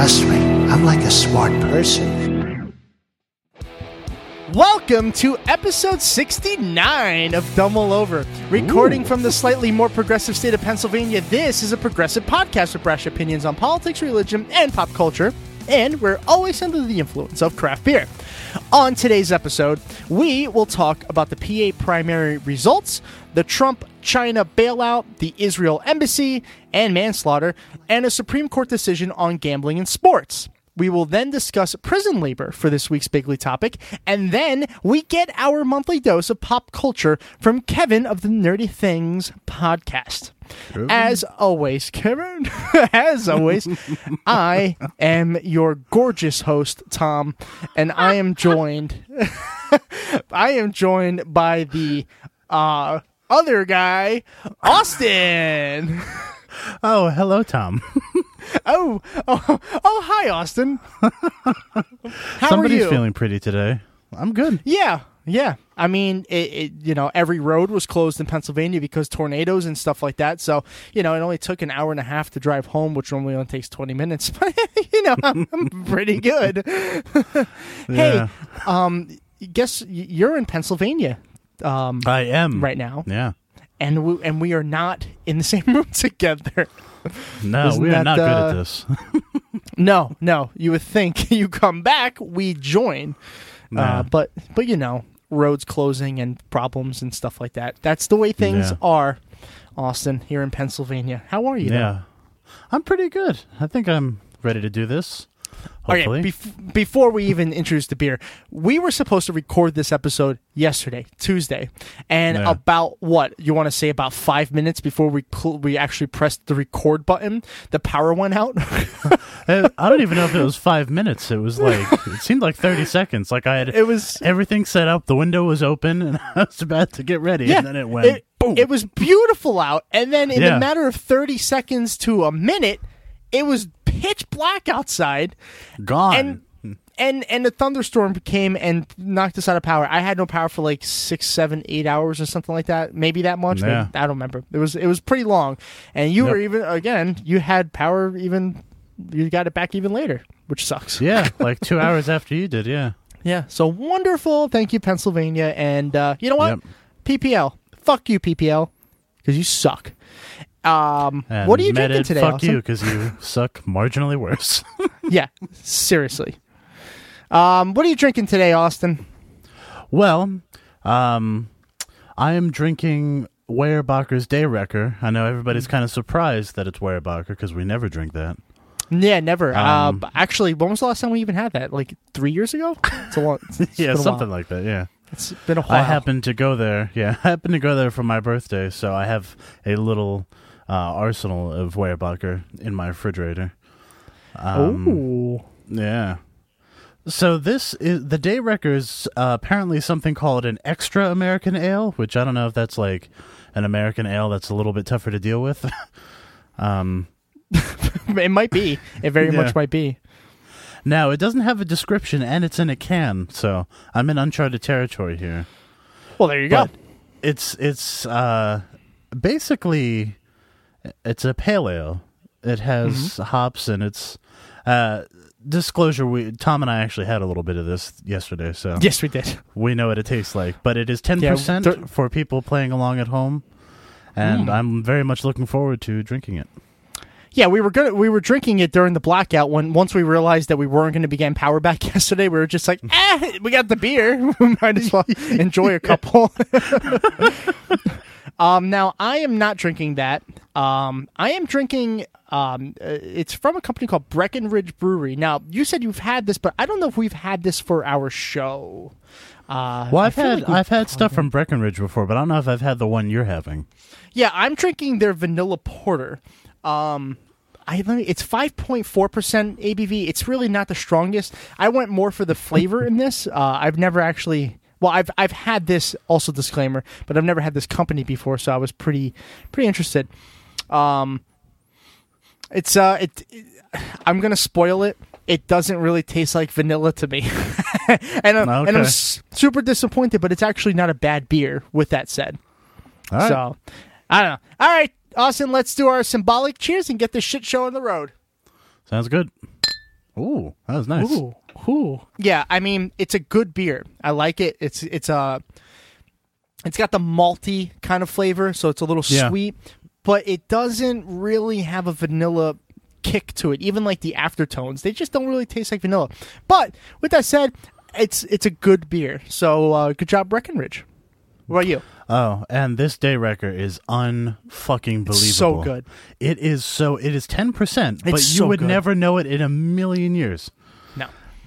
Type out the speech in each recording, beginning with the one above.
Trust me, I'm like a smart person. Welcome to episode 69 of Dumb All Over. Recording from the slightly more progressive state of Pennsylvania, this is a progressive podcast with brash opinions on politics, religion, and pop culture. And we're always under the influence of craft beer. On today's episode, we will talk about the PA primary results, the Trump China bailout, the Israel embassy, and manslaughter, and a Supreme Court decision on gambling in sports. We will then discuss prison labor for this week's Bigly topic, and then we get our monthly dose of pop culture from Kevin of the Nerdy Things podcast. As always, Kevin, as always, I am your gorgeous host, Tom, and I am joined I am joined by the uh other guy, Austin. Oh, hello, Tom. Oh, oh, oh, hi, Austin. How Somebody's are you? feeling pretty today. I'm good. Yeah, yeah. I mean, it, it, you know, every road was closed in Pennsylvania because tornadoes and stuff like that. So, you know, it only took an hour and a half to drive home, which normally only takes 20 minutes. But, you know, I'm, I'm pretty good. hey, um, guess you're in Pennsylvania um, I am right now, Yeah. and we, and we are not in the same room together. No, Isn't we are that, not good uh, at this. No, no. You would think you come back, we join. Uh, but but you know, roads closing and problems and stuff like that. That's the way things Yeah. are. Austin here in Pennsylvania. How are you? though? yeah. I'm pretty good. I think I'm ready to do this. Hopefully. Okay, bef- before we even introduce the beer, we were supposed to record this episode yesterday, Tuesday, and Yeah. about what you want to say about five minutes before we cl- we actually pressed the record button, the power went out. Uh, I don't even know if it was five minutes. It was like, it seemed like 30 seconds. Like I had it was everything set up. The window was open and I was about to get ready. Yeah, And then it went, it, boom. it was beautiful out, and then in Yeah. a matter of thirty seconds to a minute, it was pitch black outside, gone. and and and the thunderstorm came and knocked us out of power. I had no power for like six, seven, eight hours or something like that. Maybe that much. Yeah. I don't remember. It was it was pretty long, and you Yep. were even again. You had power even. You got it back even later, which sucks. yeah, like two hours after you did. Yeah. Yeah. So wonderful. Thank you, Pennsylvania. And uh, you know what? Yep. PPL. Fuck you, PPL, because you suck. Um, And what are you drinking Ed, today? Fuck Austin? you because you suck marginally worse. Yeah, seriously. Um, what are you drinking today, Austin? Well, um, I am drinking Weyerbacher's Day Wrecker. I know everybody's Mm. kind of surprised that it's Weyerbacher because we never drink that. Yeah, never. uh, Um, but actually, when was the last time we even had that? Like three years ago? It's a long. it's yeah, been a something while. like that. Yeah, It's been a while. I happened to go there. Yeah, I happened to go there for my birthday, so I have a little arsenal of Weyerbacher in my refrigerator. Um, Ooh. Yeah. So this is the Day Wrecker is uh, apparently something called an extra American ale, which I don't know if that's like an American ale that's a little bit tougher to deal with. um, it might be. It very Yeah. much might be. now it doesn't have a description, and it's in a can, so I'm in uncharted territory here. Well, there you But go. it's it's uh, basically it's a pale ale. It has Mm-hmm. hops, and it's uh, disclosure. We Tom and I actually had a little bit of this yesterday, so Yes, we did. we know what it tastes like. But it is ten Yeah, percent th- for people playing along at home, and Hmm. I'm very much looking forward to drinking it. Yeah, we were gonna we were drinking it during the blackout when once we realized that we weren't going to be getting power back yesterday. We were just like, eh, we got the beer, we might as well enjoy a couple. Um, now I am not drinking that. Um, I am drinking. Um, uh, it's from a company called Breckenridge Brewery. Now you said you've had this, but I don't know if we've had this for our show. Uh, Well, I've had like I've had stuff from Breckenridge before, but I don't know if I've had the one you're having. Yeah, I'm drinking their vanilla porter. Um, I let me, it's 5.4% ABV. It's really not the strongest. I went more for the flavor in this. Uh, I've never actually well, I've I've had this also disclaimer, but I've never had this company before, so I was pretty pretty interested. Um, it's uh, it, it I'm gonna spoil it. It doesn't really taste like vanilla to me, and I'm, and I'm s- super disappointed. But it's actually not a bad beer. With that said, All right. so I don't know. All right, Austin, let's do our symbolic cheers and get this shit show on the road. Sounds good. Ooh, that was nice. Ooh, ooh. Yeah, I mean, it's a good beer. I like it. It's it's a it's got the malty kind of flavor, so it's a little Yeah. sweet, but it doesn't really have a vanilla kick to it. Even like the aftertones, they just don't really taste like vanilla. But with that said, it's it's a good beer. So uh, good job, Breckenridge. What about you? Oh, and this day wrecker is unfucking believable. so good. It is so. It is ten percent, but you so would good. never know it in a million years.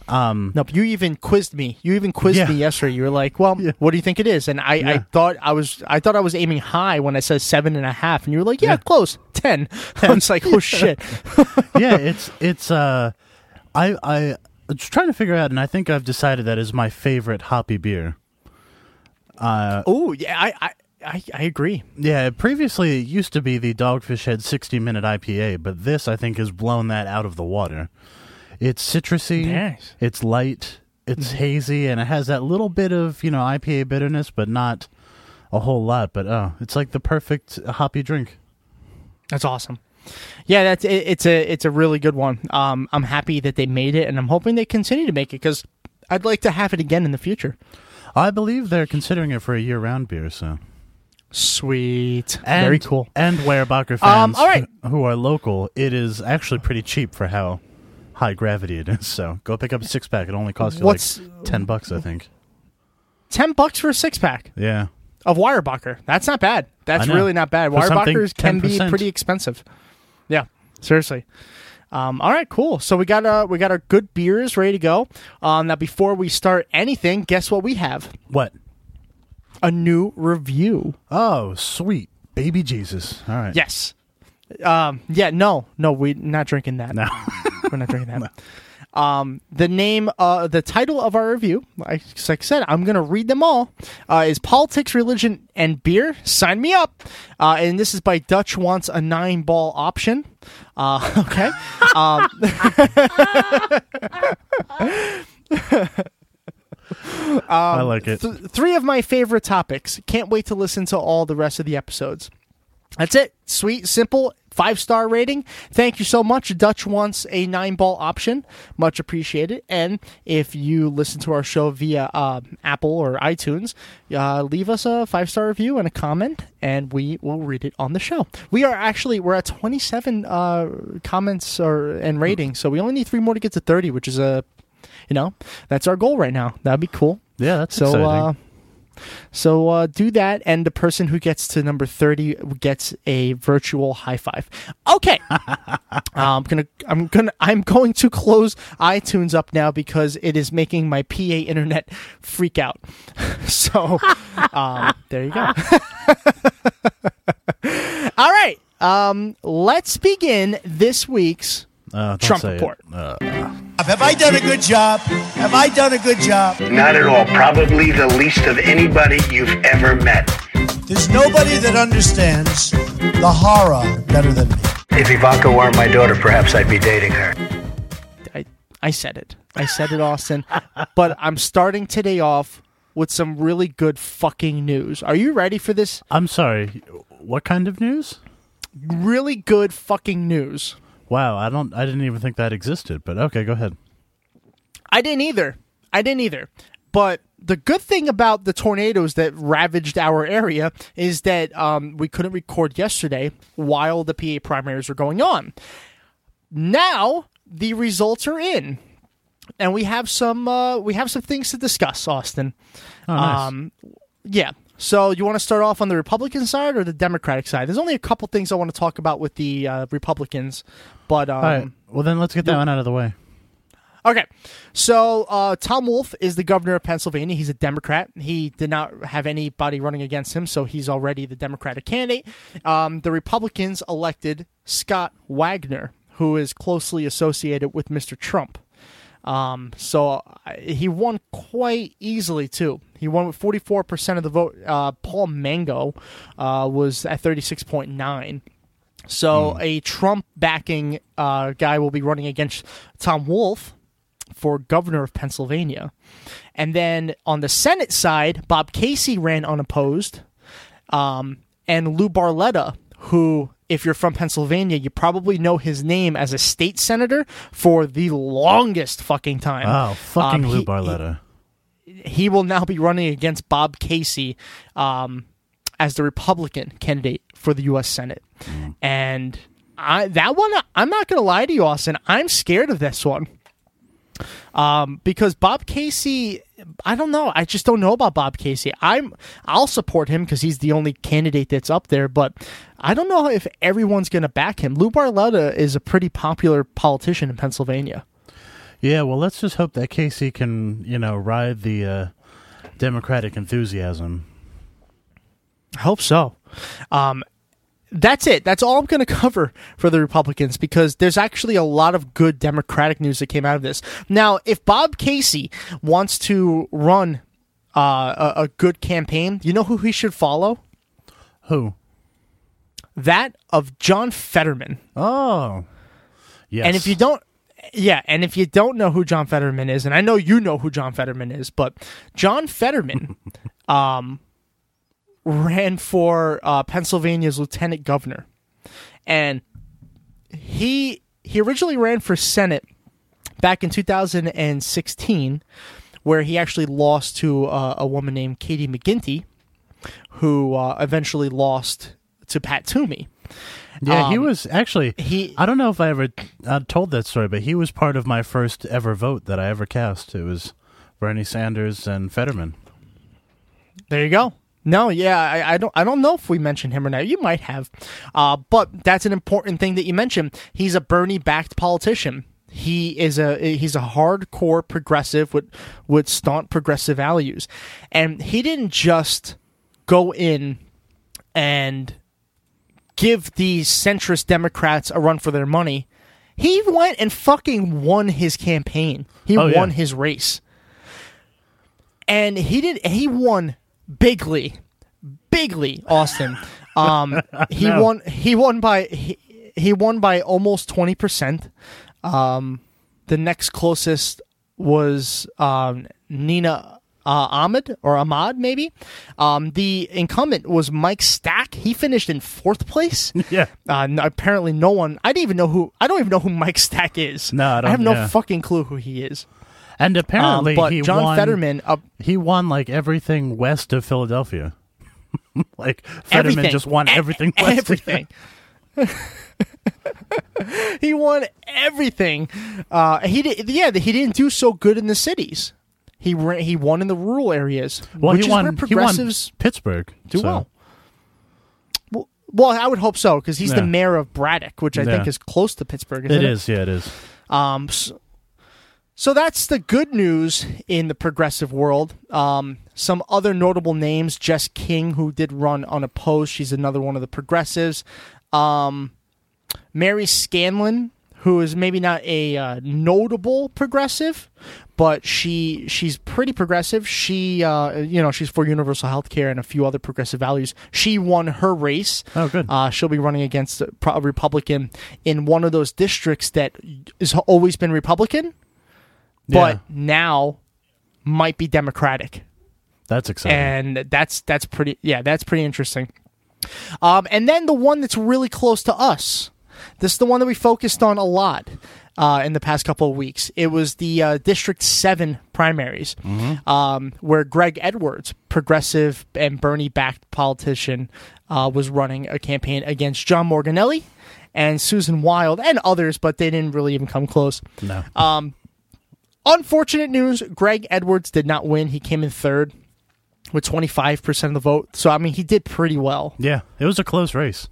Um, No, you even quizzed me. You even quizzed Yeah. me yesterday. You were like, "Well, what do you think it is?" And I, I thought I was, I thought I was aiming high when I said seven and a half, and you were like, "Yeah, Yeah. close, 10. I was like, "Oh shit!" yeah, it's it's. Uh, I I was trying to figure out, and I think I've decided that is my favorite hoppy beer. Uh, oh yeah, I, I, I, I agree. yeah. Previously, it used to be the Dogfish Head sixty minute IPA, but this I think has blown that out of the water. It's citrusy. Nice. It's light. It's Mm-hmm. hazy, and it has that little bit of you know IPA bitterness, but not a whole lot. But oh, it's like the perfect hoppy drink. That's awesome. Yeah, that's it, it's a it's a really good one. Um, I'm happy that they made it, and I'm hoping they continue to make it because I'd like to have it again in the future. I believe they're considering it for a year round beer. So Sweet, and, very cool. And Weyerbacher fans, Um, all right. who- who are local, it is actually pretty cheap for how high gravity it is. So go pick up a six pack. It only costs you What's- like ten bucks, I think. Ten bucks for a six pack. Yeah. of Weyerbacher. That's not bad. That's I know. really not bad. For something Weyerbacher's can be 10%. pretty expensive. Yeah, seriously. Um, all right, cool. So we got uh, we got our good beers ready to go. Um, now before we start anything, guess what we have? What? A new review. Oh, sweet baby Jesus! All right. Yes. Um, yeah. No. No. We're not drinking that. No. We're not drinking that. Um, the name, uh, the title of our review, like, like I said, I'm going to read them all, uh, is Politics, Religion, and Beer. Sign me up. Uh, and this is by Dutch Wants a Nine Ball Option. Uh, okay. um, I like it. th- three of my favorite topics. Can't wait to listen to all the rest of the episodes. That's it. Sweet, simple, five star rating. Thank you so much. Dutch wants a nine ball option. Much appreciated. And if you listen to our show via uh, Apple or iTunes, uh, leave us a five star review and a comment, and we will read it on the show. We are actually we're at twenty seven uh, comments or and ratings, so we only need three more to get to thirty, which is a you know that's our goal right now. That'd be cool. Yeah, that's So, uh, so uh, do that, and the person who gets to number thirty gets a virtual high five. Okay, uh, I'm gonna, I'm gonna, I'm going to close iTunes up now because it is making my PA internet freak out. so, um, there you go. All right, um, let's begin this week's Uh, Trump report. Have I done a good job? Have I done a good job? Not at all. Probably the least of anybody you've ever met. There's nobody that understands the horror better than me. If Ivanka weren't my daughter, perhaps I'd be dating her. I, I said it. I said it, Austin. but I'm starting today off with some really good fucking news. Are you ready for this? I'm sorry. What kind of news? Really good fucking news. Wow, I don't. I didn't even think that existed. But okay, go ahead. I didn't either. I didn't either. But the good thing about the tornadoes that ravaged our area is that um, we couldn't record yesterday while the PA primaries were going on. Now the results are in, and we have some uh, we have some things to discuss, Austin. Oh, nice. Um, yeah. So you want to start off on the Republican side or the Democratic side? There's only a couple things I want to talk about with the uh, Republicans, but um, All right. Well, then let's get that one out of the way. Okay, so uh, Tom Wolf is the governor of Pennsylvania. He's a Democrat. He did not have anybody running against him, so he's already the Democratic candidate. Um, the Republicans elected Scott Wagner, who is closely associated with Mr. Trump. Um, so he won quite easily too. He won with forty four percent of the vote. Uh, Paul Mango uh, was at thirty six point nine. So a Trump backing uh, guy will be running against Tom Wolf for governor of Pennsylvania. And then on the Senate side, Bob Casey ran unopposed. Um, and Lou Barletta, who, if you're from Pennsylvania, you probably know his name as a state senator for the longest fucking time. Oh, fucking Um, Lou he- Barletta. he will now be running against Bob Casey um, as the Republican candidate for the U.S. Senate. And I, that one, I'm not going to lie to you, Austin. I'm scared of this one. Um, because Bob Casey, I don't know. I just don't know about Bob Casey. I'm, I'll support him because he's the only candidate that's up there. But I don't know if everyone's going to back him. Lou Barletta is a pretty popular politician in Pennsylvania. Yeah, well, let's just hope that Casey can, you know, ride the uh, Democratic enthusiasm. I hope so. Um, that's it. That's all I'm going to cover for the Republicans because there's actually a lot of good Democratic news that came out of this. Now, if Bob Casey wants to run uh, a, a good campaign, you know who he should follow? Who? That of John Fetterman. Oh, yes. And if you don't, yeah, and if you don't know who John Fetterman is, and I know you know who John Fetterman is, but John Fetterman um, ran for uh, Pennsylvania's lieutenant governor, and he he originally ran for Senate back in 2016, where he actually lost to uh, a woman named Katie McGinty, who uh, eventually lost to Pat Toomey. yeah, he um, was actually. he- I don't know if I ever uh, told that story, but he was part of my first ever vote that I ever cast. It was Bernie Sanders and Fetterman. There you go. No, yeah, I, I don't. I don't know if we mentioned him or not. You might have, uh, but that's an important thing that you mentioned. He's a Bernie-backed politician. He is a he's a hardcore progressive with with staunch progressive values, and he didn't just go in and give these centrist Democrats a run for their money. He went and fucking won his campaign. He Oh, yeah. won his race and he did he won bigly bigly austin um he No. won he won by he, he won by almost 20% um the next closest was um nina uh, Ahmed or Ahmad, maybe. Um, the incumbent was Mike Stack. He finished in fourth place. Yeah. Uh, apparently, no one. I didn't even know who. I don't even know who Mike Stack is. No, I don't- have no yeah. fucking clue who he is. And apparently, Um, but he John won, Fetterman, uh, he won like everything west of Philadelphia. like Fetterman everything, just won everything. west of- everything. he won everything. Uh, he did, yeah. He didn't do so good in the cities. He ran, he won in the rural areas, Well, which he won. He won Pittsburgh. do so- well. well. Well, I would hope so because he's the mayor of Braddock, which I Yeah. think is close to Pittsburgh. Isn't It it is. Yeah, it is. Um, so, so that's the good news in the progressive world. Um, some other notable names: Jess King, who did run unopposed. She's another one of the progressives. Um, Mary Scanlon, who is maybe not a uh, notable progressive, but she she's pretty progressive. She uh, you know she's for universal health care and a few other progressive values. She won her race. Oh, good. Uh, she'll be running against a Republican in one of those districts that has always been Republican, but Yeah. now might be Democratic That's exciting. and that's that's pretty yeah that's pretty interesting um and then the one that's really close to us This is the one that we focused on a lot uh, in the past couple of weeks. It was the uh, District 7 primaries, um, where Greg Edwards, progressive and Bernie backed politician, uh, was running a campaign against John Morganelli and Susan Wild and others, but they didn't really even come close. No. Unfortunate news Greg Edwards did not win. He came in third with 25% of the vote. So, I mean, he did pretty well. yeah, it was a close race.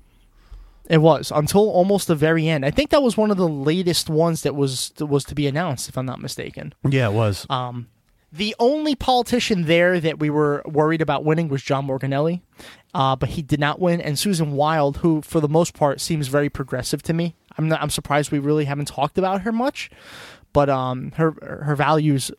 It was until almost the very end. I think that was one of the latest ones that was was to be announced, if I'm not mistaken. Yeah, it was. Um, the only politician there that we were worried about winning was John Morganelli, uh, but he did not win. And Susan Wild, who for the most part seems very progressive to me. I'm not. I'm surprised we really haven't talked about her much, but um, her her values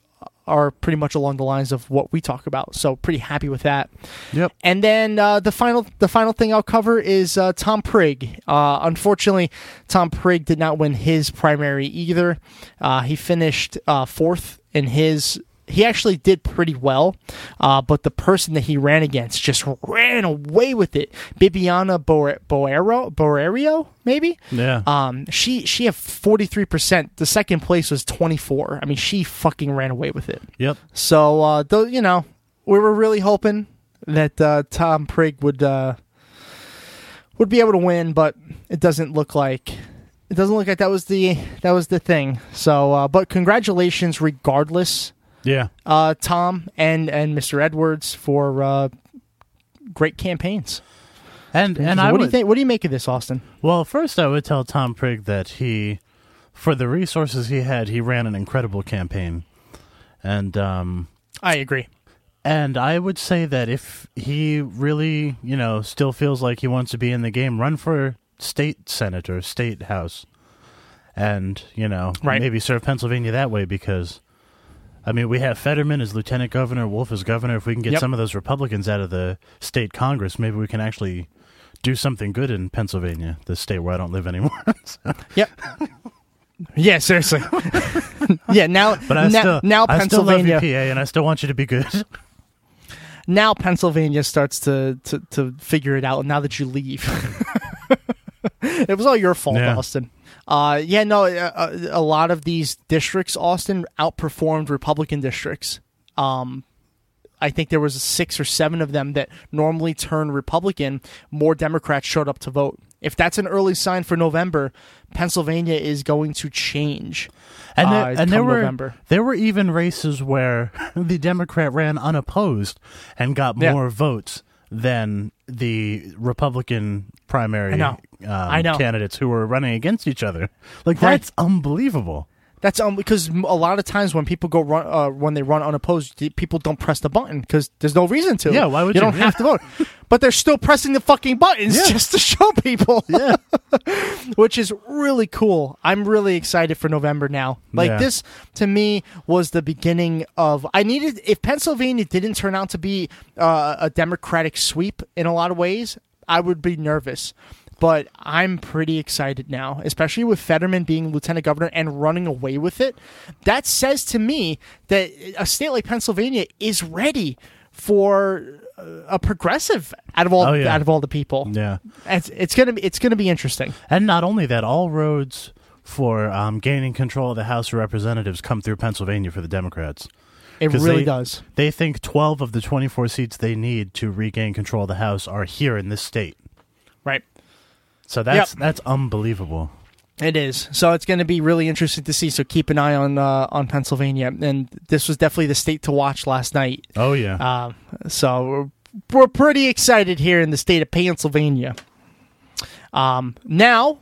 are pretty much along the lines of what we talk about. So pretty happy with that. Yep. And then uh, the final the final thing I'll cover is uh, Tom Prigg. Uh, unfortunately, Tom Prigg did not win his primary either. Uh, he finished uh, fourth in his. He actually did pretty well, uh, but the person that he ran against just ran away with it. Bibiana Bo- Boero, Boerio, maybe. Yeah. Um, she she had forty three percent. The second place was twenty four. I mean, she fucking ran away with it. Yep. So, uh, though, you know, we were really hoping that uh, Tom Prigg would uh, would be able to win, but it doesn't look like it doesn't look like that was the that was the thing. So, uh, but congratulations, regardless, Yeah. uh, Tom and and Mr. Edwards for uh, great campaigns. And and what I do you think? What do you make of this, Austin? Well, first I would tell Tom Prigg that he, for the resources he had, he ran an incredible campaign, and um, I agree. and I would say that if he really, you know, still feels like he wants to be in the game, run for state senator, state house, and you know, Right. maybe serve Pennsylvania that way because. I mean, we have Fetterman as lieutenant governor, Wolf as governor. If we can get Yep. some of those Republicans out of the state Congress, maybe we can actually do something good in Pennsylvania, the state where I don't live anymore. So- Yep. yeah, seriously. yeah, now But I now, still, now I still love Pennsylvania you, PA, and I still want you to be good. now Pennsylvania starts to, to, to figure it out now that you leave. it was all your fault, Yeah. Austin. Uh, yeah, no, a, a lot of these districts, Austin, outperformed Republican districts. Um, I think there was six or seven of them that normally turn Republican. More Democrats showed up to vote. If that's an early sign for November, Pennsylvania is going to change. And uh, there, and there were November. there were even races where the Democrat ran unopposed and got Yeah. more votes than the Republican primary I know. Um, I know. candidates who were running against each other. Like Right. that's unbelievable. That's um because a lot of times when people go run uh, when they run unopposed, people don't press the button because there's no reason to. Yeah, why would you? you? don't have to vote, but they're still pressing the fucking buttons Yeah. just to show people. Yeah. which is really cool. I'm really excited for November now. Like Yeah. this to me was the beginning of I needed if Pennsylvania didn't turn out to be uh, a Democratic sweep in a lot of ways, I would be nervous. But I'm pretty excited now, especially with Fetterman being lieutenant governor and running away with it. That says to me that a state like Pennsylvania is ready for uh, a progressive out of all Oh, yeah. out of all the people. Yeah. It's, it's gonna be it's gonna be interesting. And not only that, all roads for um, gaining control of the House of Representatives come through Pennsylvania for the Democrats. It really they- does. They think 12 of the 24 seats they need to regain control of the House are here in this state. Right. So that's that's unbelievable. It is. So it's going to be really interesting to see. So keep an eye on uh, on Pennsylvania. And this was definitely the state to watch last night. Oh yeah. Um, so we're, we're pretty excited here in the state of Pennsylvania. Um, now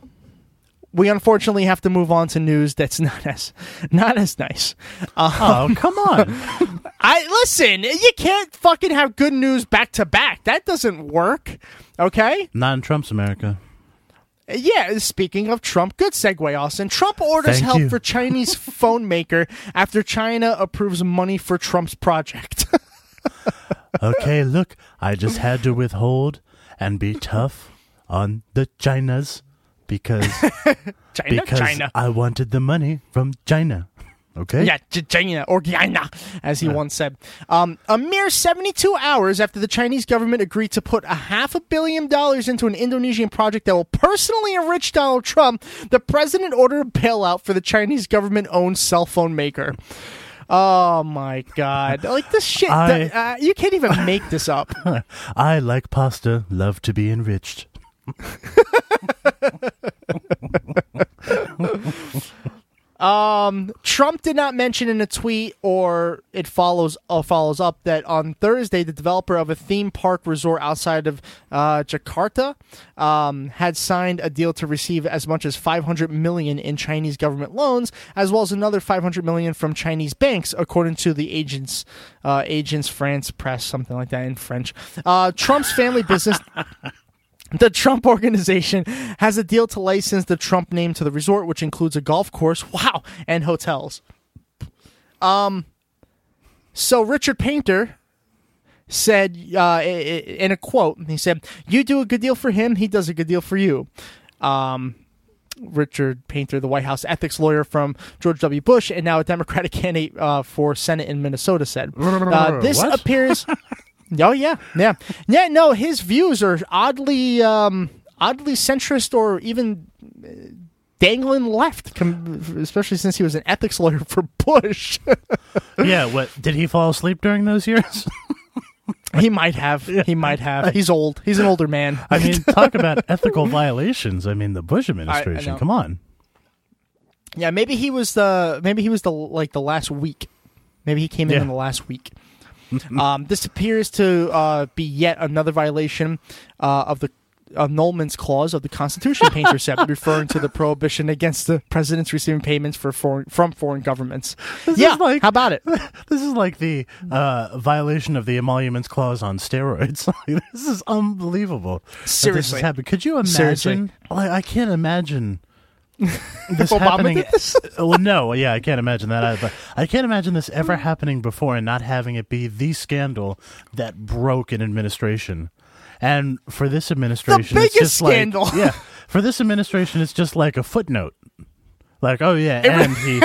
we unfortunately have to move on to news that's not as not as nice. Uh, oh, come on. I listen. You can't fucking have good news back to back. That doesn't work. Okay. Not in Trump's America. Yeah, speaking of Trump, good segue, Austin. Trump orders Thank help you. for Chinese phone maker after China approves money for Trump's project. Okay, look, I just had to withhold and be tough on the Chinas because China, because China. I wanted the money from China. Okay. Yeah, Ch- China or China, as he once said. Um, a mere 72 hours after the Chinese government agreed to put a half a billion dollars into an Indonesian project that will personally enrich Donald Trump, the president ordered a bailout for the Chinese government-owned cell phone maker. Oh my god! Like this shit, I- uh, you can't even make this up. I like pasta, love to be enriched. Um, Trump did not mention in a tweet, or it follows uh, follows up that on Thursday, the developer of a theme park resort outside of uh, Jakarta um, had signed a deal to receive as much as 500 million in Chinese government loans, as well as another 500 million from Chinese banks, according to the agents uh, Agence France-Presse, something like that in French. Uh, Trump's family business. The Trump organization has a deal to license the Trump name to the resort, which includes a golf course, wow, and hotels. Um, so Richard Painter said uh, in a quote, he said, "You do a good deal for him, he does a good deal for you." Um, Richard Painter, the White House ethics lawyer from George W. Bush, and now a Democratic candidate uh, for Senate in Minnesota, said, uh, "This appears." Oh yeah, yeah, yeah. No, his views are oddly, um, oddly centrist, or even uh, dangling left, especially since he was an ethics lawyer for Bush. yeah, what did he fall asleep during those years? he might have. He might have. He's old. He's an older man. I mean, talk about ethical violations. I mean, the Bush administration. know. Come on. yeah, maybe he was the. Maybe he was the like the last week. Maybe he came in Yeah. in the last week. um, this appears to uh, be yet another violation uh, of the emoluments clause of the Constitution. Painter said, referring to the prohibition against the presidents receiving payments for foreign from foreign governments. yeah, like- how about it? This is like the uh, violation of the emoluments clause on steroids. This is unbelievable. that This Seriously. has happened. Could you imagine? Seriously. Like, I can't imagine this Obama happening. this? well, no, yeah, I can't imagine that. either. I can't imagine this ever happening before and not having it be the scandal that broke an administration. And for this administration, it's biggest just like- scandal. yeah, for this administration, it's just like a footnote. Like, oh yeah, and he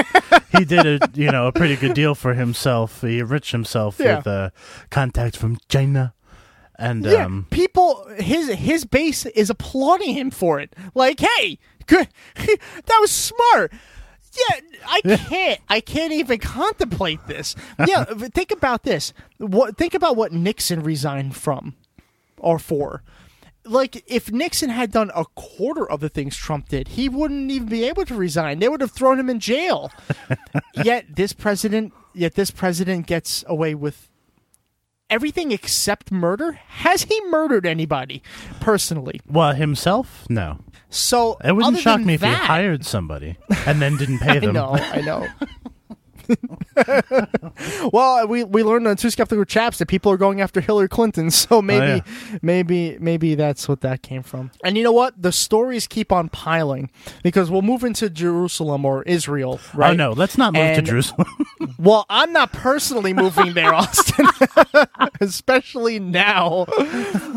he did a you know a pretty good deal for himself. He enriched himself Yeah. with uh, contacts from China, and Yeah, um, people, his his base is applauding him for it. Like, hey, good, that was smart. Yeah, I can't. I can't even contemplate this. Yeah, think about this. What? Think about what Nixon resigned from, or for. Like, if Nixon had done a quarter of the things Trump did, he wouldn't even be able to resign. They would have thrown him in jail. yet this president, yet this president gets away with everything except murder. Has he murdered anybody personally? well, himself, no. So It wouldn't shock me if he hired somebody and then didn't pay I them. know, I know. well, we we learned on two skeptical chaps that people are going after Hillary Clinton, so maybe maybe maybe that's what that came from. And you know what? The stories keep on piling because we'll move into Jerusalem or Israel, right? Oh no, let's not move to Jerusalem. Well, I'm not personally moving there, Austin, especially now.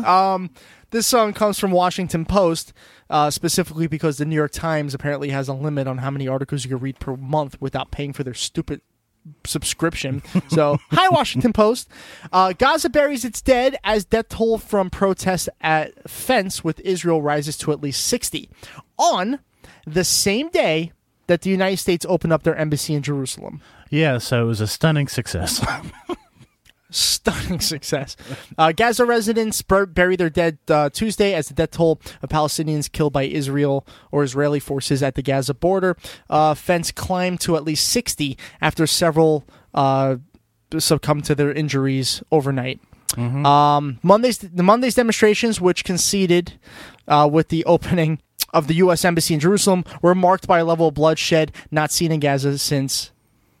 Um, this song comes from Washington Post, uh, specifically because the New York Times apparently has a limit on how many articles you can read per month without paying for their stupid subscription. So, hi, Washington Post. Uh, Gaza buries its dead as death toll from protests at fence with Israel rises to at least 60 on the same day that the United States opened up their embassy in Jerusalem. yeah, so it was a stunning success. stunning success. Uh, Gaza residents bur- bury their dead uh, Tuesday as the death toll of Palestinians killed by Israel or Israeli forces at the Gaza border uh, fence climbed to at least 60 after several uh, succumbed to their injuries overnight. Um, Monday's the Monday's demonstrations, which conceded uh, with the opening of the U.S. embassy in Jerusalem, were marked by a level of bloodshed not seen in Gaza since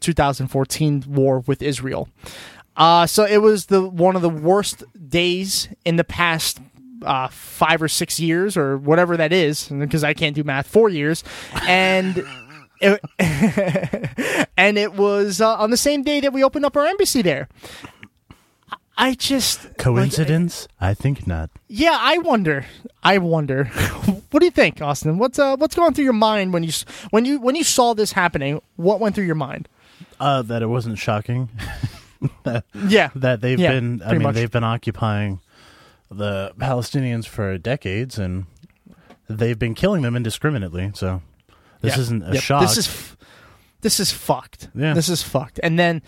2014 war with Israel. Uh, so it was the one of the worst days in the past uh, five or six years, or whatever that is, because I can't do math. Four years, and. It, and it was uh, on the same day that we opened up our embassy there. I just like, Coincidence? I think not. yeah, I wonder. I wonder. what do you think, Austin? What's uh, what's going through your mind when you when you when you saw this happening? What went through your mind? Uh, that it wasn't shocking Yeah, that they've Yeah, been. I mean, much. they've been occupying the Palestinians for decades, and they've been killing them indiscriminately. So this Yeah. isn't a Yep. shock. This is f- this is fucked. Yeah. This is fucked. And then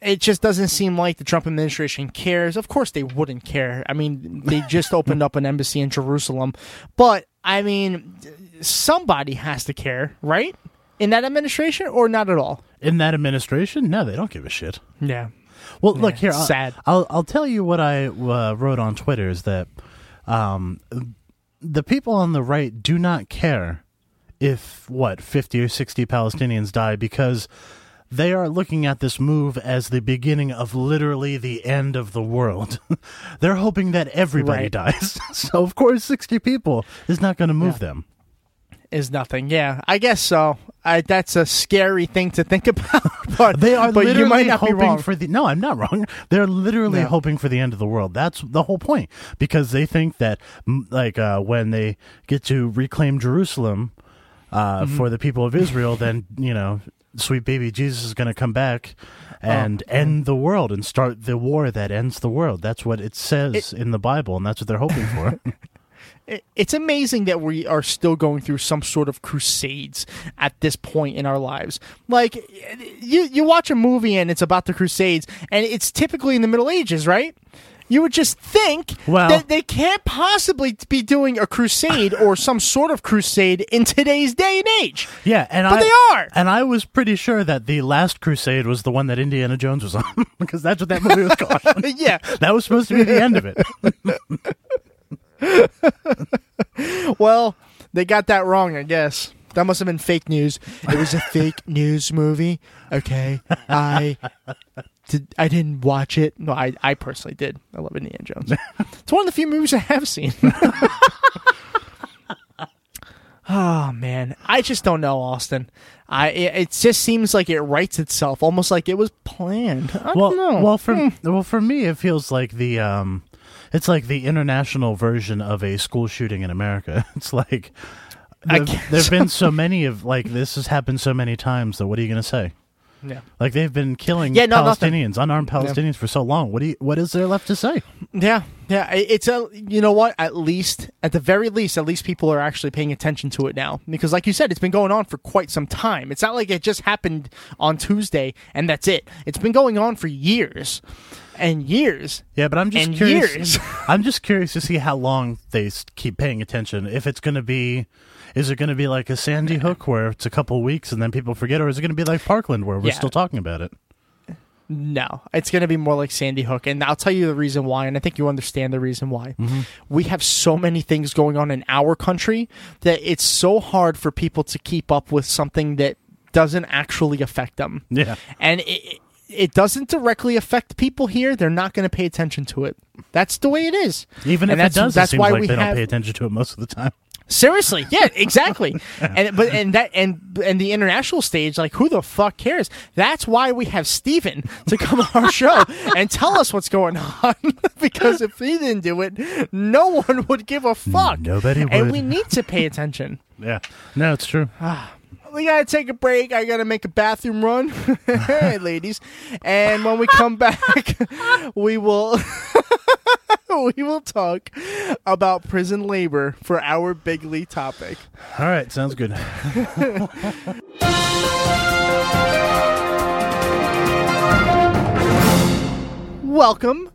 it just doesn't seem like the Trump administration cares. Of course they wouldn't care. I mean, they just opened up an embassy in Jerusalem. But I mean, somebody has to care, right? In that administration or not at all? in that administration. No, they don't give a shit. Yeah. Well, look here. I'll, sad. I'll I'll tell you what I uh, wrote on Twitter is that um, the people on the right do not care if what fifty or sixty Palestinians die because they are looking at this move as the beginning of literally the end of the world. They're hoping that everybody Right. dies. so of course, sixty people is not going to move them. Is nothing. Yeah, I guess so. I, that's a scary thing to think about. But They are but literally you might not be wrong. for the. No, I'm not wrong. They're literally No. hoping for the end of the world. That's the whole point because they think that, like, uh, when they get to reclaim Jerusalem uh, Mm-hmm. for the people of Israel, then you know, sweet baby Jesus is going to come back and Oh. end the world and start the war that ends the world. That's what it says in the Bible, and that's what they're hoping for. it- it's amazing that we are still going through some sort of crusades at this point in our lives. Like you you watch a movie and it's about the crusades and it's typically in the Middle Ages, right? You would just think Well- that they can't possibly be doing a crusade or some sort of crusade in today's day and age. Yeah, and But I, they are. And I was pretty sure that the last Crusade was the one that Indiana Jones was on because that's what that movie was called. yeah. that was supposed to be the end of it. Well, they got that wrong, I guess. That must have been fake news. It was a fake news movie. Okay, I did. I didn't watch it. No, I, I personally did. I love Indiana Jones. It's one of the few movies I have seen. oh man, I just don't know, Austin. I it, it just seems like it writes itself, almost like it was planned. I well, don't know. well for Hmm. well for me, it feels like the um, it's like the international version of a school shooting in America. It's like there've been so many of like this has happened so many times. that what are you going to say? yeah. Like they've been killing Yeah, no, nothing. Palestinians, unarmed Palestinians for so long. What do you, what is there left to say? Yeah, yeah. It's a you know what? At least, at the very least, at least people are actually paying attention to it now because, like you said, it's been going on for quite some time. It's not like it just happened on Tuesday and that's it. It's been going on for years and years. Yeah, but I'm just curious. years. I'm just curious to see how long they keep paying attention. If it's going to be, is it going to be like a Sandy Hook where it's a couple weeks and then people forget, or is it going to be like Parkland where we're Yeah. still talking about it? No, it's going to be more like Sandy Hook, and I'll tell you the reason why, and I think you understand the reason why. Mm-hmm. We have so many things going on in our country that it's so hard for people to keep up with something that doesn't actually affect them. Yeah. and it, it doesn't directly affect people here. They're not going to pay attention to it. That's the way it is. Even And if it does, that's it why like we they have- don't pay attention to it most of the time. Seriously, yeah, exactly. and but and that and and the international stage, like who the fuck cares? That's why we have Steven to come on our show and tell us what's going on. because if he didn't do it, no one would give a fuck. Nobody And would. we need to pay attention. Yeah. No, it's true. Ah. We gotta take a break. I gotta make a bathroom run, hey, ladies. And when we come back, we will we will talk about prison labor for our bigly topic. All right. Sounds good. Welcome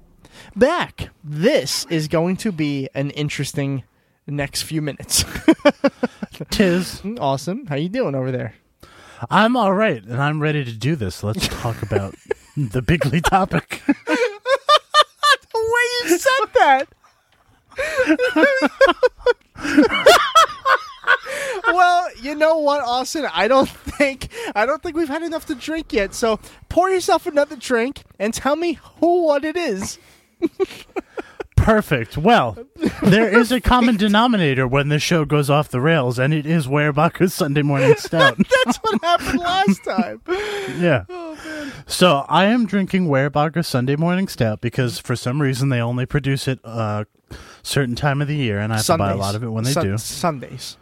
back. This is going to be an interesting next few minutes. Tis. awesome. How you doing over there? I'm all right, and I'm ready to do this. Let's talk about the bigly topic. The way you said that. well, you know what, Austin? I don't think I don't think we've had enough to drink yet. So pour yourself another drink and tell me who what it is. Perfect. Well, there is a common denominator when this show goes off the rails, and it is Weyerbacher's Sunday Morning Stout. That's what happened last time. yeah. Oh, So I am drinking Weyerbacher Sunday Morning Stout because for some reason they only produce it a certain time of the year, and I have to buy a lot of it when they Sun- do. Sundays.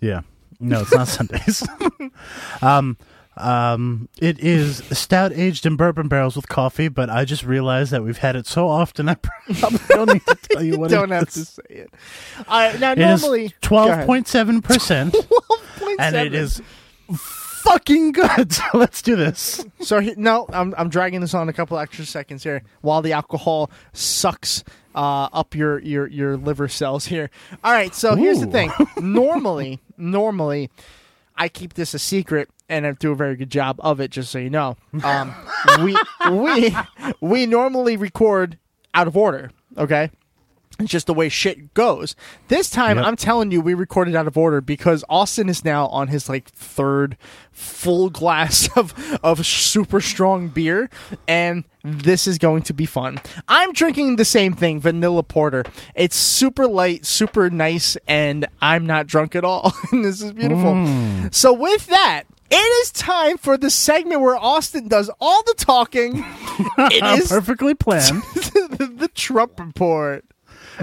Yeah. No, it's not Sundays. um, Um, it is stout aged in bourbon barrels with coffee, but I just realized that we've had it so often I probably don't need to tell you what. You don't have is. to say it. Uh, now, It normally twelve point seven percent, and it is fucking good. So let's do this. So he, no, I'm I'm dragging this on a couple extra seconds here while the alcohol sucks uh, up your, your your liver cells here. All right, so here's the thing. Normally, normally, I keep this a secret, and I do a very good job of it. Just so you know, um, we we we normally record out of order. Okay. It's just the way shit goes. This time, Yep. I'm telling you, we recorded out of order because Austin is now on his like third full glass of of super strong beer, and this is going to be fun. I'm drinking the same thing, vanilla porter. It's super light, super nice, and I'm not drunk at all. and this is beautiful. So with that. It is time for the segment where Austin does all the talking. It is perfectly planned. the Trump report.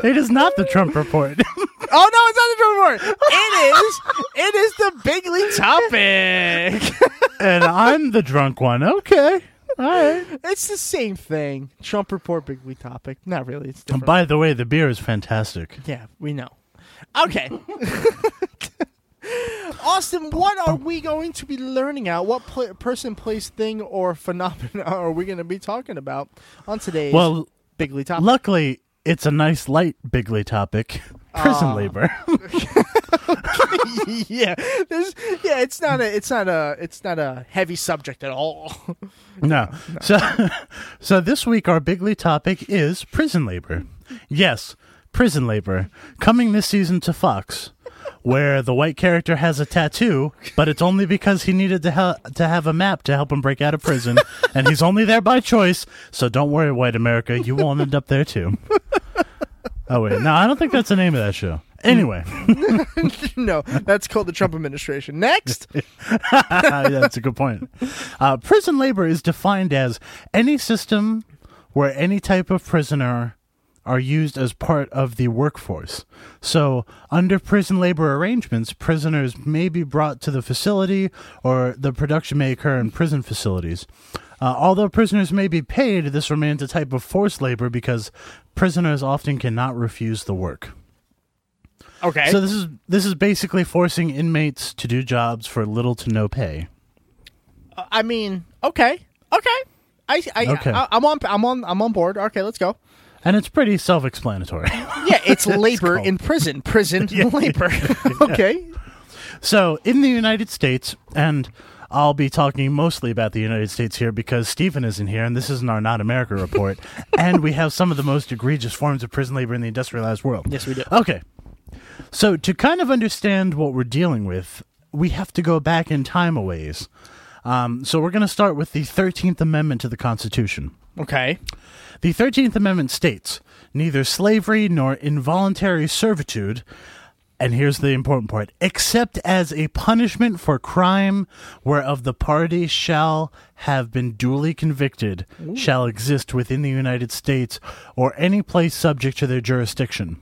it is not the Trump report. Oh no, it's not the Trump report. It is. It is the Bigly topic. and I'm the drunk one. Okay. All right. it's the same thing. Trump report, Bigly topic. Not really. It's different. By the way, the beer is fantastic. yeah, we know. Okay. Austin, what are we going to be learning out? What pla person, place, thing, or phenomena are we going to be talking about on today's Well, Bigly topic? luckily, it's a nice light bigly topic. Ah. Prison labor. yeah, there's yeah. It's not a. It's not a. It's not a heavy subject at all. no. So, so this week our bigly topic is prison labor. Yes, prison labor coming this season to Fox, where the white character has a tattoo, but it's only because he needed to ha- to have a map to help him break out of prison, and he's only there by choice. So don't worry, white America, you won't end up there too. Oh wait, no, I don't think that's the name of that show. Anyway, no, that's called the Trump administration. Next. that's a good point. Uh, prison labor is defined as any system where any type of prisoner are used as part of the workforce. So, under prison labor arrangements, prisoners may be brought to the facility or the production may occur in prison facilities. Uh, although prisoners may be paid, this remains a type of forced labor because prisoners often cannot refuse the work. Okay. So this is this is basically forcing inmates to do jobs for little to no pay. I mean, okay, okay. I, I, Okay. I, am on, I'm on, I'm on board. Okay, let's go. And it's pretty self-explanatory. Yeah, it's labor in prison. Prison labor. okay. so, in the United States, and I'll be talking mostly about the United States here because Stephen isn't here, and this isn't our Not America report. and we have some of the most egregious forms of prison labor in the industrialized world. Yes, we do. Okay. So, to kind of understand what we're dealing with, we have to go back in time a ways. Um, so, we're going to start with the 13th Amendment to the Constitution. Okay. The 13th Amendment states neither slavery nor involuntary servitude, and here's the important part, except as a punishment for crime whereof the party shall have been duly convicted, shall exist within the United States or any place subject to their jurisdiction.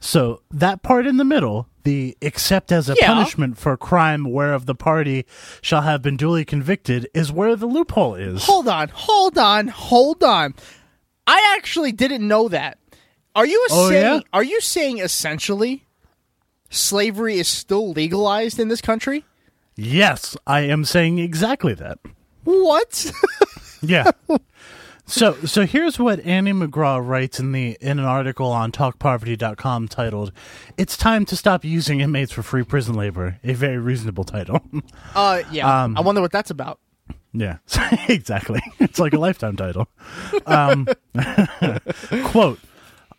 So that part in the middle, the except as a Yeah. punishment for crime whereof the party shall have been duly convicted, is where the loophole is. Hold on, hold on, hold on. I actually didn't know that. Are you Oh, saying? yeah? Are you saying essentially slavery is still legalized in this country? Yes, I am saying exactly that. What? Yeah. So so here's what Annie McGraw writes in the in an article on talkpoverty.com titled It's time to stop using inmates for free prison labor. A very reasonable title. uh, yeah. Um, I wonder what that's about. yeah. exactly. It's like a lifetime title. Um, quote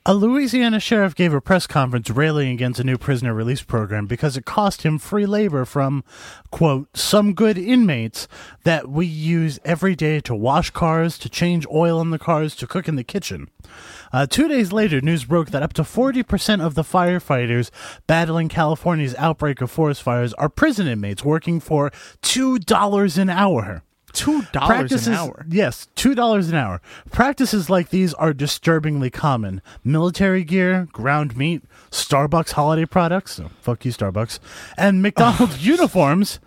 a Louisiana sheriff gave a press conference railing against a new prisoner release program because it cost him free labor from, quote, some good inmates that we use every day to wash cars, to change oil in the cars, to cook in the kitchen. Uh, two days later, news broke that up to 40% of the firefighters battling California's outbreak of forest fires are prison inmates working for $2 an hour. Two dollars an hour. Yes, two dollars an hour. Practices like these are disturbingly common. Military gear, ground meat, Starbucks holiday products. So fuck you, Starbucks, and McDonald's uniforms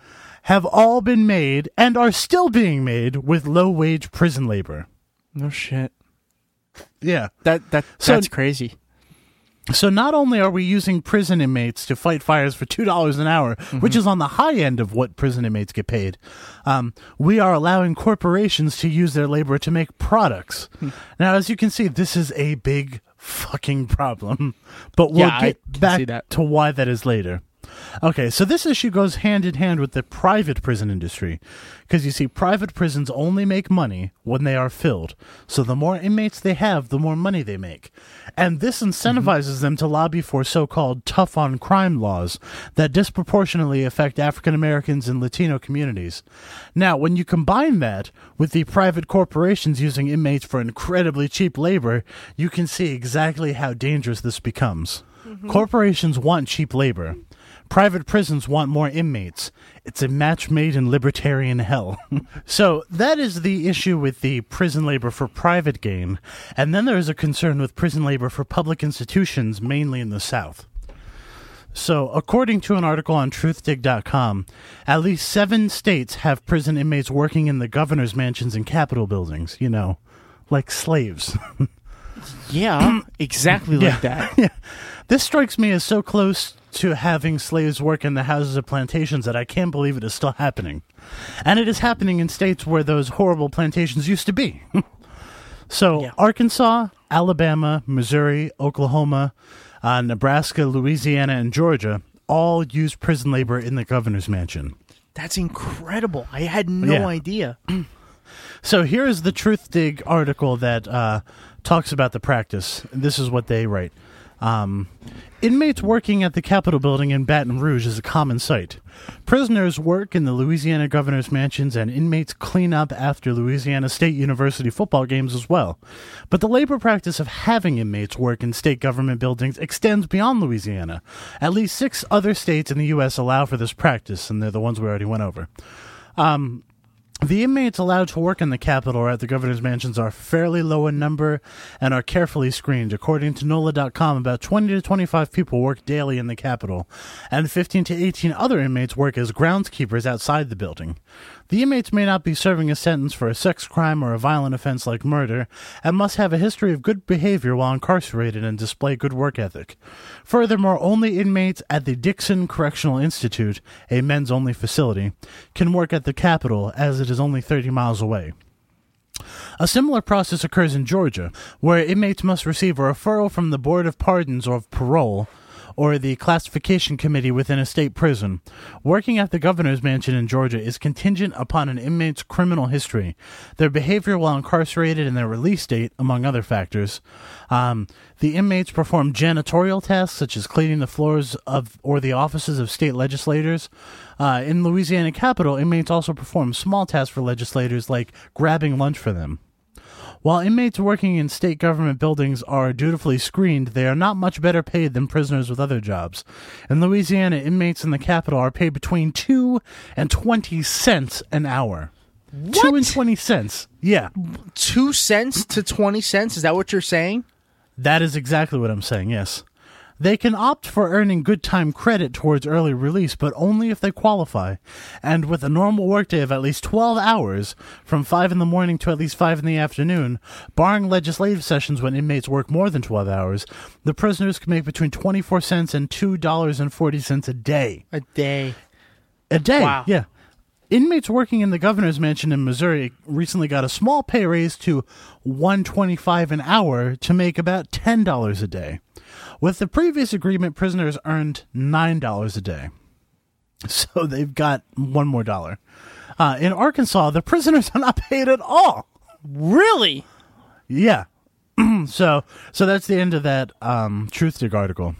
have all been made and are still being made with low wage prison labor. No shit. Yeah. That that So- that's crazy. So not only are we using prison inmates to fight fires for two dollars an hour, which is on the high end of what prison inmates get paid, um, we are allowing corporations to use their labor to make products. now, as you can see, this is a big fucking problem, but we'll Yeah, get back to why that is later. Okay, so this issue goes hand in hand with the private prison industry. Because you see, private prisons only make money when they are filled. So the more inmates they have, the more money they make. And this incentivizes mm-hmm. them to lobby for so called tough on crime laws that disproportionately affect African Americans and Latino communities. Now, when you combine that with the private corporations using inmates for incredibly cheap labor, you can see exactly how dangerous this becomes. Mm-hmm. Corporations want cheap labor. Private prisons want more inmates. It's a match made in libertarian hell. so that is the issue with the prison labor for private gain. And then there is a concern with prison labor for public institutions, mainly in the South. So, according to an article on truthdig.com, at least seven states have prison inmates working in the governor's mansions and capitol buildings, you know, like slaves. Yeah, exactly like that. yeah. This strikes me as so close to having slaves work in the houses of plantations that I can't believe it is still happening. And it is happening in states where those horrible plantations used to be. so, Yeah. Arkansas, Alabama, Missouri, Oklahoma, uh, Nebraska, Louisiana, and Georgia all use prison labor in the governor's mansion. That's incredible. I had no Yeah. idea. So here is the Truthdig article that uh, talks about the practice. This is what they write. Um, inmates working at the Capitol building in Baton Rouge is a common sight. Prisoners work in the Louisiana governor's mansions, and inmates clean up after Louisiana State University football games as well. But the labor practice of having inmates work in state government buildings extends beyond Louisiana. At least six other states in the U.S. allow for this practice, and they're the ones we already went over. The inmates allowed to work in the Capitol or at the governor's mansions are fairly low in number and are carefully screened. According to NOLA.com, about 20 to 25 people work daily in the Capitol, and 15 to 18 other inmates work as groundskeepers outside the building. The inmates may not be serving a sentence for a sex crime or a violent offense like murder, and must have a history of good behavior while incarcerated and display good work ethic. Furthermore, only inmates at the Dixon Correctional Institute, a men's only facility, can work at the Capitol as it is only 30 miles away. A similar process occurs in Georgia, where inmates must receive a referral from the Board of Pardons or of Parole, or the classification committee within a state prison. Working at the governor's mansion in Georgia is contingent upon an inmate's criminal history, their behavior while incarcerated, and their release date, among other factors. Um, the inmates perform janitorial tasks such as cleaning the floors of or the offices of state legislators. Uh, in Louisiana Capitol, inmates also perform small tasks for legislators like grabbing lunch for them. While inmates working in state government buildings are dutifully screened, they are not much better paid than prisoners with other jobs. In Louisiana, inmates in the capital are paid between 2 and 20 cents an hour. 2 and 20 cents. Yeah. Two cents to twenty cents. Is that what you're saying? That is exactly what I'm saying, yes. They can opt for earning good time credit towards early release, but only if they qualify. And with a normal workday of at least 12 hours, from 5 in the morning to at least 5 in the afternoon, barring legislative sessions when inmates work more than 12 hours, the prisoners can make between 24 cents and $2.40 a day. A day. A day, Wow. yeah. Inmates working in the governor's mansion in Missouri recently got a small pay raise to 125 an hour to make about $10 a day. With the previous agreement, prisoners earned $9 a day. So they've got one more dollar. Uh, in Arkansas, the prisoners are not paid at all. Really? Yeah. so so that's the end of that um, Truthdig article.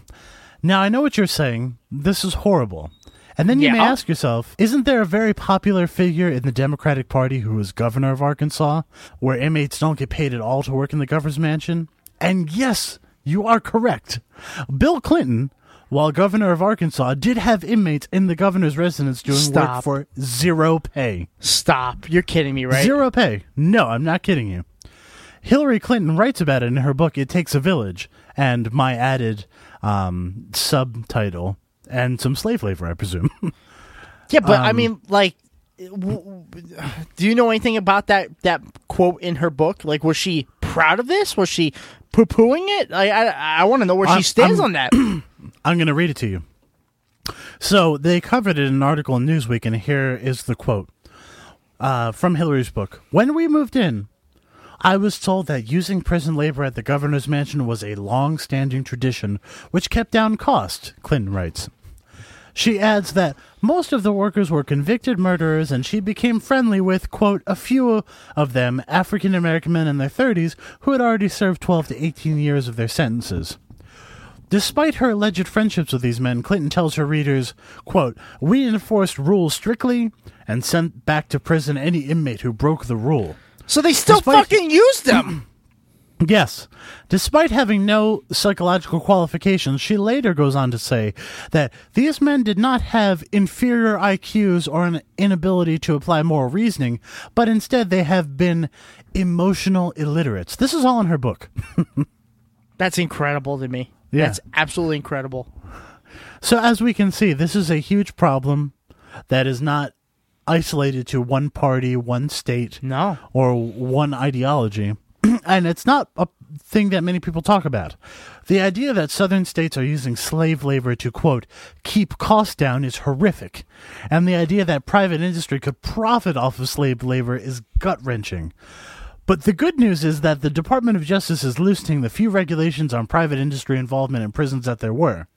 Now I know what you're saying. This is horrible. And then you may ask yourself, isn't there a very popular figure in the Democratic Party who is governor of Arkansas, where inmates don't get paid at all to work in the governor's mansion? And yes, you are correct. Bill Clinton, while governor of Arkansas, did have inmates in the governor's residence doing work Stop. for zero pay. Stop. You're kidding me, right? Zero pay. No, I'm not kidding you. Hillary Clinton writes about it in her book "It Takes a Village," and my added um, subtitle and some slave labor, I presume. Yeah, but I Um, mean, like, w- w- do you know anything about that that quote in her book? Like, was she proud of this? Was she poo pooing it? I I, I want to know where I'm- she stands I'm- on that. I'm going to read it to you. So they covered it in an article in Newsweek, and here is the quote uh, from Hillary's book. When we moved in, I was told that using prison labor at the governor's mansion was a long standing tradition which kept down cost, Clinton writes. She adds that most of the workers were convicted murderers and she became friendly with, quote, a few of them, African American men in their 30s, who had already served 12 to 18 years of their sentences. Despite her alleged friendships with these men, Clinton tells her readers, quote, We enforced rules strictly and sent back to prison any inmate who broke the rule. So they still Despite- fucking used them. Yes. Despite having no psychological qualifications, she later goes on to say that these men did not have inferior IQs or an inability to apply moral reasoning, but instead they have been emotional illiterates. This is all in her book. That's incredible to me. Yeah. That's absolutely incredible. So, as we can see, this is a huge problem that is not isolated to one party, one state, No. or one ideology. and it's not a thing that many people talk about. The idea that southern states are using slave labor to, quote, keep costs down is horrific. And the idea that private industry could profit off of slave labor is gut wrenching. But the good news is that the Department of Justice is loosening the few regulations on private industry involvement in prisons that there were.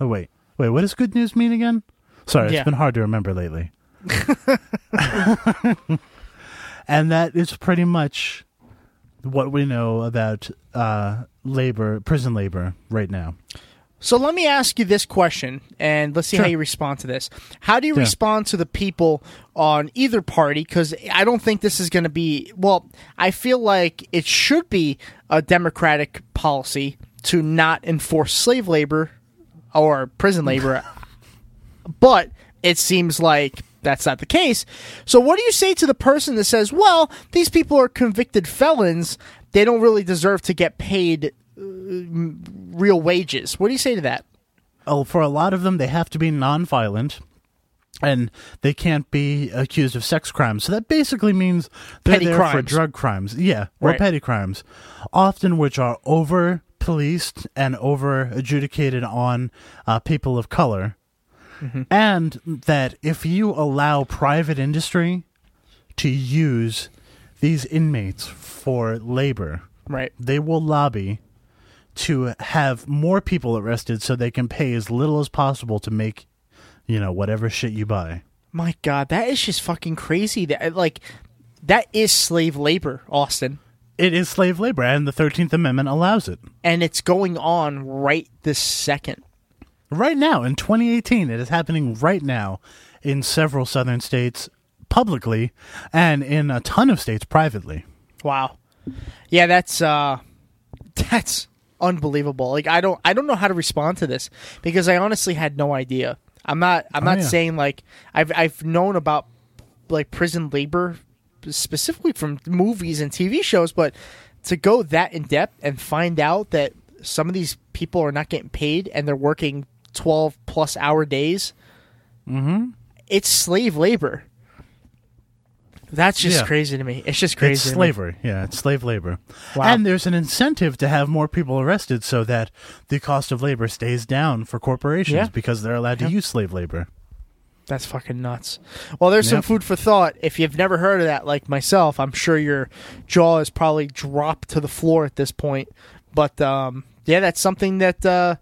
Oh, wait. Wait, what does good news mean again? Sorry, Yeah. it's been hard to remember lately. and that is pretty much what we know about uh, labor, prison labor, right now. So let me ask you this question, and let's see how you respond to this. How do you Yeah. respond to the people on either party? Because I don't think this is going to be. Well, I feel like it should be a Democratic policy to not enforce slave labor or prison labor, but it seems like that's not the case. So, what do you say to the person that says, "Well, these people are convicted felons; they don't really deserve to get paid uh, real wages"? What do you say to that? Oh, for a lot of them, they have to be nonviolent. And they can't be accused of sex crimes. So that basically means they're Petty there for crimes. drug crimes. Yeah, or Right. petty crimes. Often which are over policed and over adjudicated on uh, people of color. Mm-hmm. And that if you allow private industry to use these inmates for labor, Right. they will lobby to have more people arrested so they can pay as little as possible to make, you know, whatever shit you buy. My God, that is just fucking crazy. That like, that is slave labor, Austin, It is slave labor, and the 13th Amendment allows it. and it's going on right this second. Right now, in 2018, it is happening right now in several southern states publicly and in a ton of states privately. Wow. Yeah, that's uh that's unbelievable. Like I don't I don't know how to respond to this because I honestly had no idea. I'm not I'm Oh, not yeah. saying like I've I've known about like prison labor specifically from movies and TV shows, but to go that in depth and find out that some of these people are not getting paid and they're working 12 plus hour days. Mhm. It's slave labor. That's just Yeah. crazy to me. It's just crazy. It's slavery. Yeah, it's slave labor. Wow. And there's an incentive to have more people arrested so that the cost of labor stays down for corporations Yeah. because they're allowed to use slave labor. That's fucking nuts. Well, there's some food for thought. If you've never heard of that, like myself, I'm sure your jaw is probably dropped to the floor at this point. But um, yeah, that's something that uh,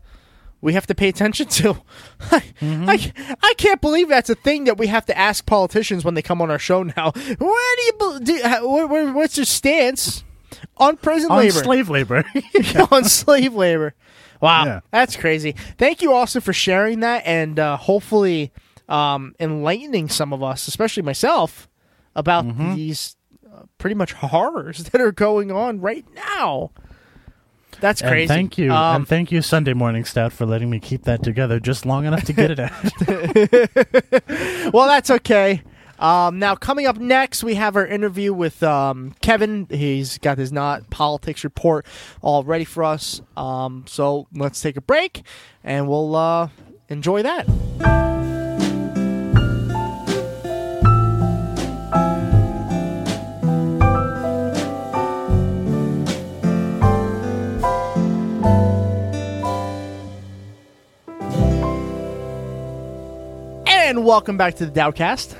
we have to pay attention to. I, I, I can't believe that's a thing that we have to ask politicians when they come on our show now. Where do you, do, where, where, what's your stance on prison On labor? slave labor. on slave labor. Wow, Yeah. that's crazy. Thank you also for sharing that and uh, hopefully um, enlightening some of us, especially myself, about Mm-hmm. these uh, pretty much horrors that are going on right now. That's And crazy. thank you, Um, and thank you, Sunday Morning Stout, for letting me keep that together just long enough to get it out. well, that's okay. Um, now, coming up next, we have our interview with um, Kevin. He's got his not politics report all ready for us. Um, so let's take a break, and we'll uh, enjoy that. And welcome back to the Dowcast.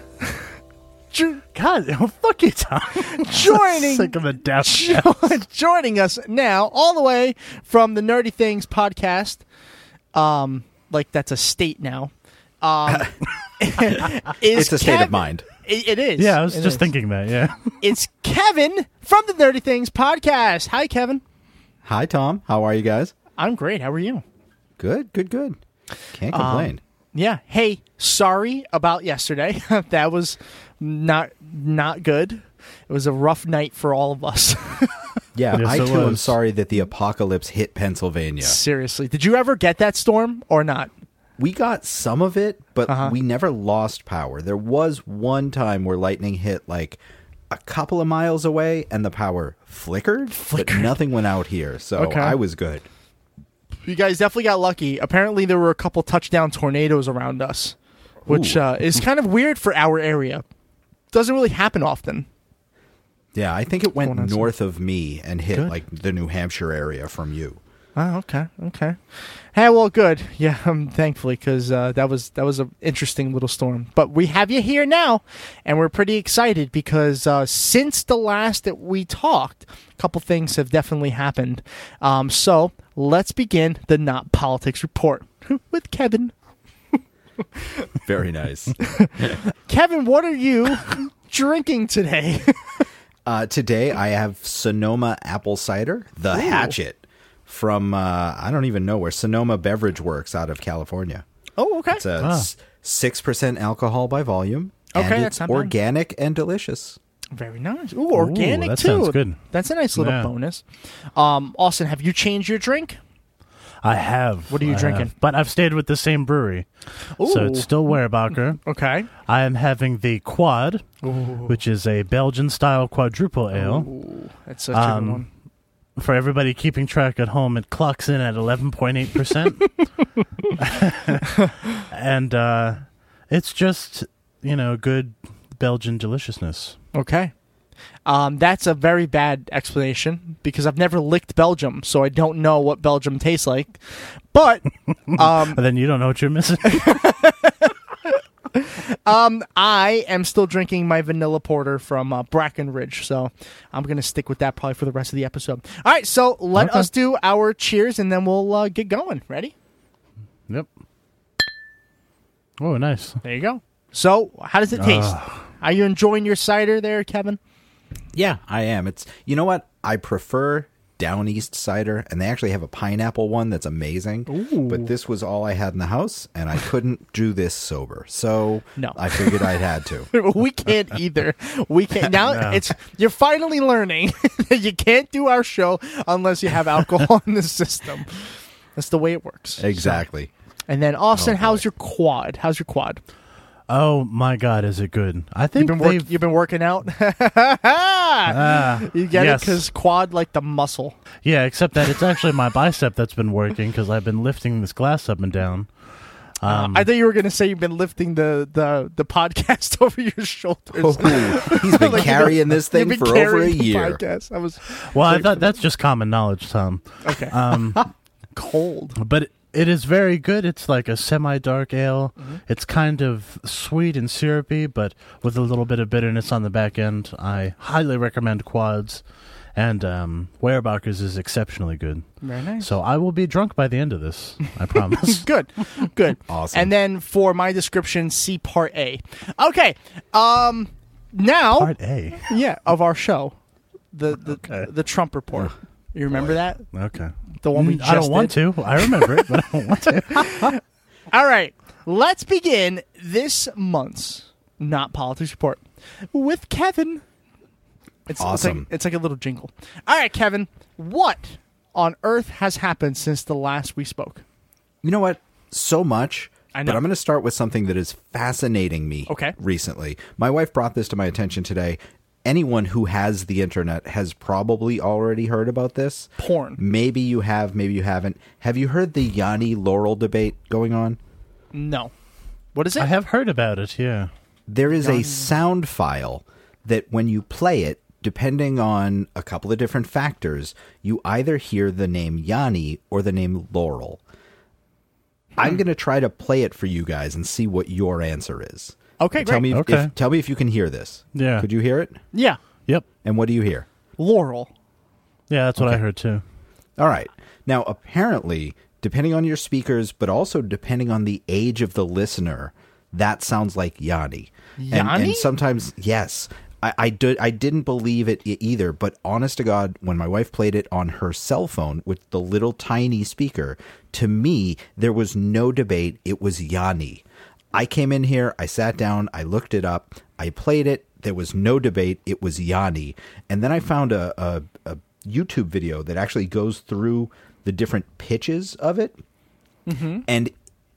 God, oh, fuck you, Tom. Joining- Sick of a doubt. Joining us now, all the way from the Nerdy Things podcast, um, like that's a state now. Um, is It's a state of mind. It, it is. Yeah, I was It just is. thinking that. Yeah. It's Kevin from the Nerdy Things podcast. Hi, Kevin. Hi, Tom. How are you guys? I'm great. How are you? Good, good, good. Can't Um, complain. Yeah. Hey, sorry about yesterday. that was not not good. It was a rough night for all of us. yeah, yes, I it too am sorry that the apocalypse hit Pennsylvania. Seriously, did you ever get that storm or not? We got some of it, but Uh-huh. we never lost power. There was one time where lightning hit like a couple of miles away and the power flickered, but nothing went out here. So Okay. I was good. You guys definitely got lucky. Apparently, there were a couple touchdown tornadoes around us, which uh, is kind of weird for our area. Doesn't really happen often. Yeah, I think it went Going on some- north of me and hit Good. like the New Hampshire area from you. Oh, okay, okay. Hey, well, good. Yeah, um, thankfully, because uh, that was that was an interesting little storm. But we have you here now, and we're pretty excited because uh, since the last that we talked, a couple things have definitely happened. Um, so let's begin the not politics report with Kevin. Very nice. Kevin, what are you drinking today? Uh, today I have Sonoma apple cider, the Hatchet, from uh, I don't even know where Sonoma Beverage Works out of California. oh, okay. It's a six percent alcohol by volume, Okay, and that's it's not bad. organic and delicious. Very nice. Ooh, organic that too. sounds good. That's a nice little Yeah. bonus. Um, Austin, have you changed your drink? I have. What are you I drinking? have. But I've stayed with the same brewery. So it's still Weyerbacher. Okay. I am having the Quad, which is a Belgian style quadruple ale. Ooh, that's such Um, a good one. For everybody keeping track at home, it clocks in at 11.8%. and uh, it's just, you know, good Belgian deliciousness. Okay. Um, that's a very bad explanation because I've never licked Belgium, so I don't know what Belgium tastes like. But um, But then you don't know what you're missing. um, I am still drinking my vanilla porter from uh, Breckenridge, so I'm going to stick with that probably for the rest of the episode. All right, so let Okay. us do our cheers and then we'll uh, get going. Ready? yep. Oh, nice. There you go. So, how does it taste? Are you enjoying your cider there, Kevin? Yeah, I am. It's you know what I prefer Downeast cider, and they actually have a pineapple one that's amazing. But this was all I had in the house, and I couldn't do this sober, so No. I figured I'd had to. we can't either. We can't now. No. It's you're finally learning that you can't do our show unless you have alcohol in the system. That's the way it works. Exactly. And then Austin, Oh, how's your quad? How's your quad? Oh, my God, is it good? I You've think been work, you've been working out. Ah, you get it because quad like the muscle. Yeah, except that it's actually my bicep that's been working because I've been lifting this glass up and down. Um, I thought you were going to say you've been lifting the the the podcast over your shoulders. Oh, he's been Like, carrying this You've thing for over a year. Podcast. I was well, I thought for that's just common knowledge, Tom. okay. Um, Cold. but it, it is very good. It's like a semi-dark ale. Mm-hmm. It's kind of sweet and syrupy, but with a little bit of bitterness on the back end. I highly recommend Quads, and um, Weyerbacher's is exceptionally good. Very nice. So I will be drunk by the end of this. I promise. good good Awesome. and then for my description see part a okay um now Part A. yeah of our show the the, Okay. the trump report you remember that Okay. The one we Mm, just I don't want did? to. I remember it, but I don't want to. all right let's begin this month's not politics report with kevin it's, Awesome. it's, like, it's like a little jingle all right kevin what on earth has happened since the last we spoke You know what? So much. I know. But I'm going to start with something that is fascinating me Okay. recently. My wife brought this to my attention today. Anyone who has the internet has probably already heard about this. porn Maybe you have, maybe you haven't. Have you heard the Yanni Laurel debate going on? no what is it I have heard about it. Yeah. There is a sound file that when you play it, depending on a couple of different factors, you either hear the name Yanni or the name Laurel. I'm hmm. going to try to play it for you guys and see what your answer is. Okay, Tell me if, Okay. if- tell me if you can hear this. Yeah. Could you hear it? Yeah, Yep. And what do you hear? Laurel. Yeah, that's what I heard too. All right. Now, apparently, depending on your speakers, but also depending on the age of the listener, that sounds like Yanni. And, and sometimes, yes. I, I, did, I didn't believe it either, but honest to God, when my wife played it on her cell phone with the little tiny speaker, to me, there was no debate. It was Yanni. I came in here, I sat down, I looked it up, I played it. There was no debate. It was Yanni. And then I found a, a, a YouTube video that actually goes through the different pitches of it. Mm-hmm. And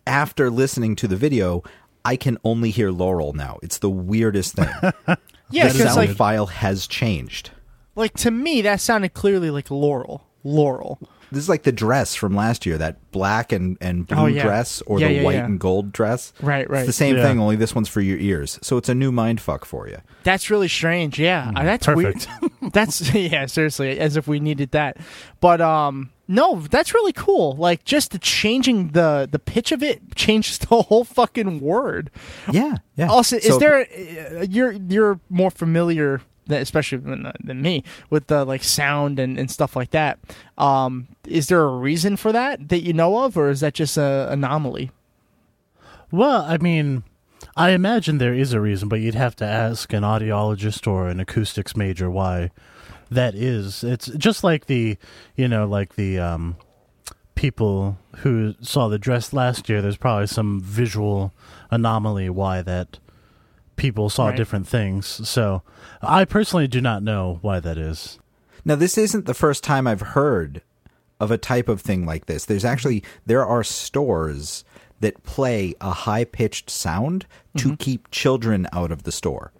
after listening to the video, I can only hear Laurel now. It's the weirdest thing. Yeah, the because sound like, file has changed. like to me, that sounded clearly like Laurel. Laurel. This is like the dress from last year, that black and, and blue Oh, yeah. dress or Yeah, the yeah, white yeah. and gold dress. Right, right. It's the same Yeah. thing, only this one's for your ears. So it's a new mind fuck for you. That's really strange. Yeah, Uh, that's perfect. weird. that's yeah, seriously, as if we needed that. But um, no, that's really cool. Like just the changing the the pitch of it changes the whole fucking word. Yeah, yeah. Also, is So- there uh, you're you're more familiar, than- especially than, me, with the like sound and, and stuff like that. Um, is there a reason for that that you know of, or is that just a anomaly? Well, I mean, I imagine there is a reason, but you'd have to ask an audiologist or an acoustics major why that is. It's just like the, you know, like the um, people who saw the dress last year. There's probably some visual anomaly why that people saw Right. different things. So I personally do not know why that is. Now, this isn't the first time I've heard of a type of thing like this. There's actually there are stores that play a high pitched sound to mm-hmm. keep children out of the store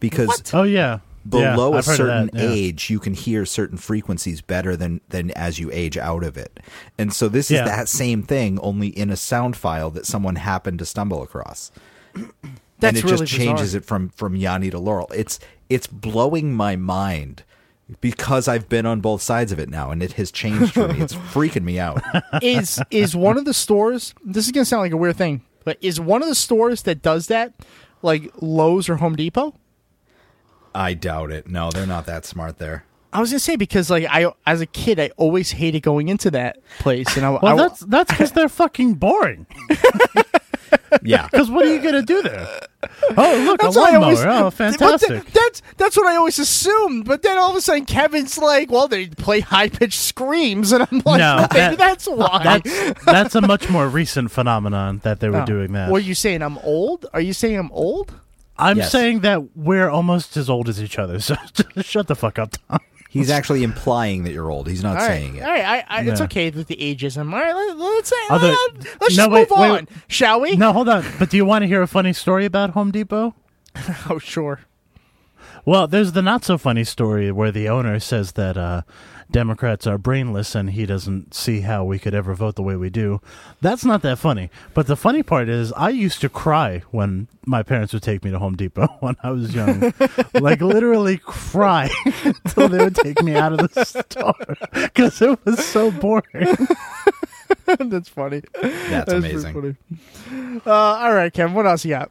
because Oh yeah. below Yeah, a I've heard of certain yeah. age you can hear certain frequencies better than than as you age out of it. And so this Yeah. is that same thing only in a sound file that someone happened to stumble across. That's and it really just changes bizarre. it from from Yanni to Laurel. It's it's blowing my mind because I've been on both sides of it now, and it has changed for me. It's freaking me out. is is one of the stores this is gonna sound like a weird thing but is one of the stores that does that like lowes or home depot I doubt it. No, they're not that smart there. i was gonna say because like i as a kid i always hated going into that place and i, Well, I that's that's because they're fucking boring. Yeah. Because what are you gonna do there? Oh, look, that's a lawnmower. always, oh, fantastic. th- that's that's what I always assumed. But then all of a sudden, Kevin's like, "Well, they play high pitched screams," and I'm like, No, "Maybe that- that's uh, why." That's that's a much more recent phenomenon that they were Oh. doing that. What are you saying? I'm old? Are you saying I'm old? I'm Yes. saying that we're almost as old as each other. So shut the fuck up, Tom. He's actually implying that you're old. He's not All right, saying it. all right. I, I, It's Yeah. okay with the ageism. All right, let, let's say, Other- let's No, just wait, move wait, on, shall we? No, hold on. But do you want to hear a funny story about Home Depot? Oh, sure. Well, there's the not so funny story where the owner says that uh, Democrats are brainless and he doesn't see how we could ever vote the way we do. That's not that funny. But the funny part is, I used to cry when my parents would take me to Home Depot when I was young. like, literally cry until they would take me out of the store because it was so boring. That's funny. That's pretty amazing. funny. Uh, all right, Kevin. What else you got?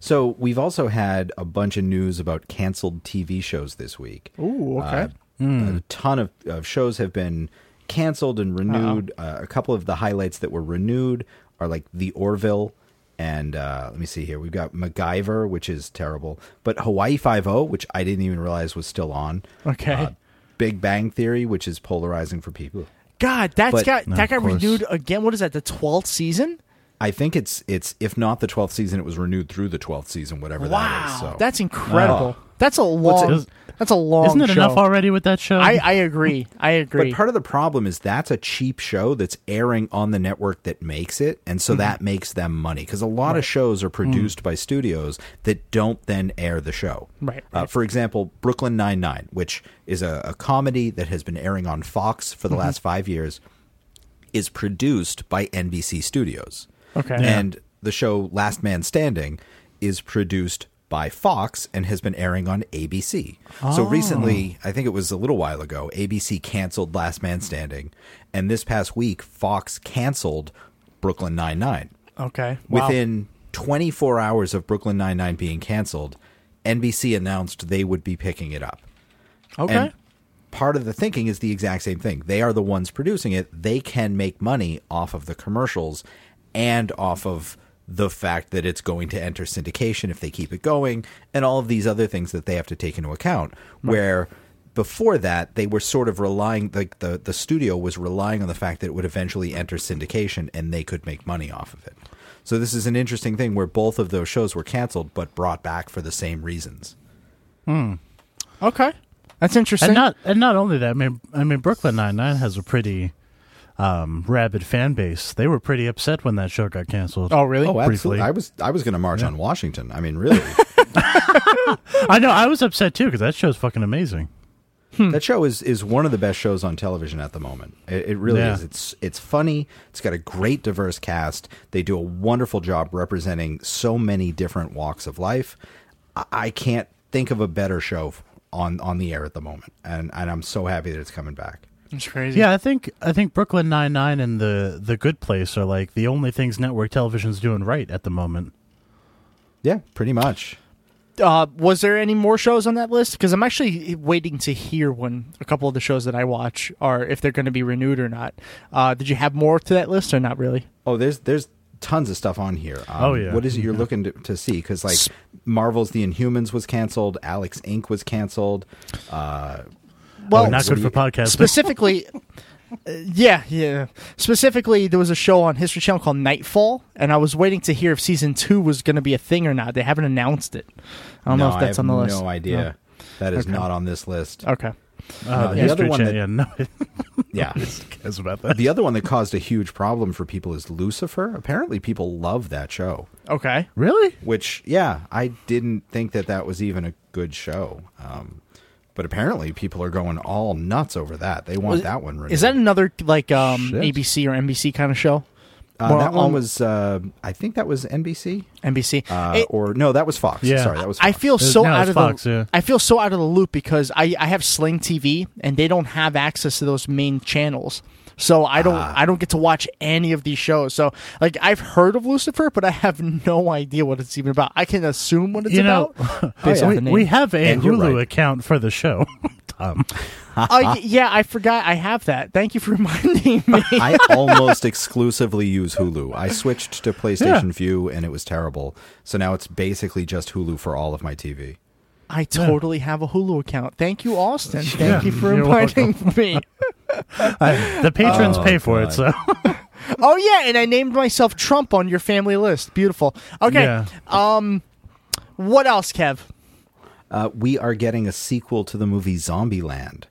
So we've also had a bunch of news about canceled TV shows this week. Ooh, okay. Uh, A ton of, of shows have been canceled and renewed. Uh, a couple of the highlights that were renewed are like The Orville and uh, let me see here. We've got MacGyver, which is terrible, but Hawaii Five O, which I didn't even realize was still on. Okay. Uh, Big Bang Theory, which is polarizing for people. God, that's but- got No, that got course. renewed again. What is that? The twelfth season? I think it's it's if not the twelfth season, it was renewed through the twelfth season, whatever that Wow, is. So that's incredible. Oh. That's a long. it? that's a long. Isn't it show. enough already with that show? I, I agree. I agree. But part of the problem is that's a cheap show that's airing on the network that makes it, and Mm-hmm. so that makes them money because a lot of shows are produced by studios that don't then air the show. Mm. Right, Uh, for example, Brooklyn Nine Nine, which is a, a comedy that has been airing on Fox for the Mm-hmm. last five years, is produced by NBC Studios. Okay. and the show Last Man Standing is produced by Fox and has been airing on ABC. So oh. recently, I think it was a little while ago, ABC canceled Last Man Standing, and this past week Fox canceled Brooklyn Nine Nine. Okay. Wow. Within 24 hours of Brooklyn Nine Nine being canceled, NBC announced they would be picking it up. Okay. And part of the thinking is the exact same thing. They are the ones producing it. They can make money off of the commercials and off of the fact that it's going to enter syndication if they keep it going and all of these other things that they have to take into account. Where before that they were sort of relying like the the studio was relying on the fact that it would eventually enter syndication and they could make money off of it. So this is an interesting thing where both of those shows were canceled but brought back for the same reasons. Hmm. Okay. That's interesting. and not and not only that. I mean, I mean, Brooklyn Nine Nine has a pretty um, rabid fan base. They were pretty upset when that show got canceled. oh, really? Oh, Briefly. absolutely. I was I was going to march on Washington. I mean, really. I know. I was upset too because that show's fucking amazing. That show is is one of the best shows on television at the moment. It, it really Yeah. is. It's it's funny. It's got a great diverse cast. They do a wonderful job representing so many different walks of life. I, I can't think of a better show on on the air at the moment, and and I'm so happy that it's coming back. It's crazy. Yeah, I think I think Brooklyn Nine Nine and the the Good Place are like the only things network television's doing right at the moment. Yeah, pretty much. Uh, was there any more shows on that list? Because I'm actually waiting to hear when a couple of the shows that I watch are if they're going to be renewed or not. Uh, did you have more to that list or not really? Oh, there's there's tons of stuff on here. Um, Oh, yeah. What is it you're looking to, to see? Because like Marvel's The Inhumans was canceled. Alex Inc. was canceled. Uh, Well, Oh, not good for podcasting. specifically uh, yeah yeah specifically there was a show on history channel called Knightfall and i was waiting to hear if season two was going to be a thing or not they haven't announced it i don't no, know if that's I have on the list No idea. That is Okay. not on this list. okay Uh, the the other one that- yeah, no, Yeah. cares about that. the other one that caused a huge problem for people is Lucifer. Apparently, people love that show. okay really? Which, yeah, I didn't think that that was even a good show. Um, but apparently, people are going all nuts over that. They want Was- that one. Renewed. is that another like um Shit. abc or nbc kind of show Uh, that one was, uh, I think that was NBC, nbc uh, It- or no, that was Fox. Yeah. Sorry, that was. Fox. I feel so now out of Fox, the yeah. I feel so out of the loop because I, I have Sling TV and they don't have access to those main channels. So I don't Ah. I don't get to watch any of these shows. So like I've heard of Lucifer, but I have no idea what it's even about. I can assume what it's You know, about based yeah. we, we have a And Hulu right. account for the show. Tom. oh y- yeah, I forgot I have that. Thank you for reminding me. I almost exclusively use Hulu. I switched to PlayStation Vue and it was terrible. So now it's basically just Hulu for all of my TV. I totally have a Hulu account. Thank you, Austin. Thank Yeah, you for you're reminding me. I- the patrons Oh, pay for it, so Oh yeah, and I named myself Trump on your family list. Beautiful. Okay. Yeah. Um what else, Kev? Uh, we are getting a sequel to the movie Zombieland.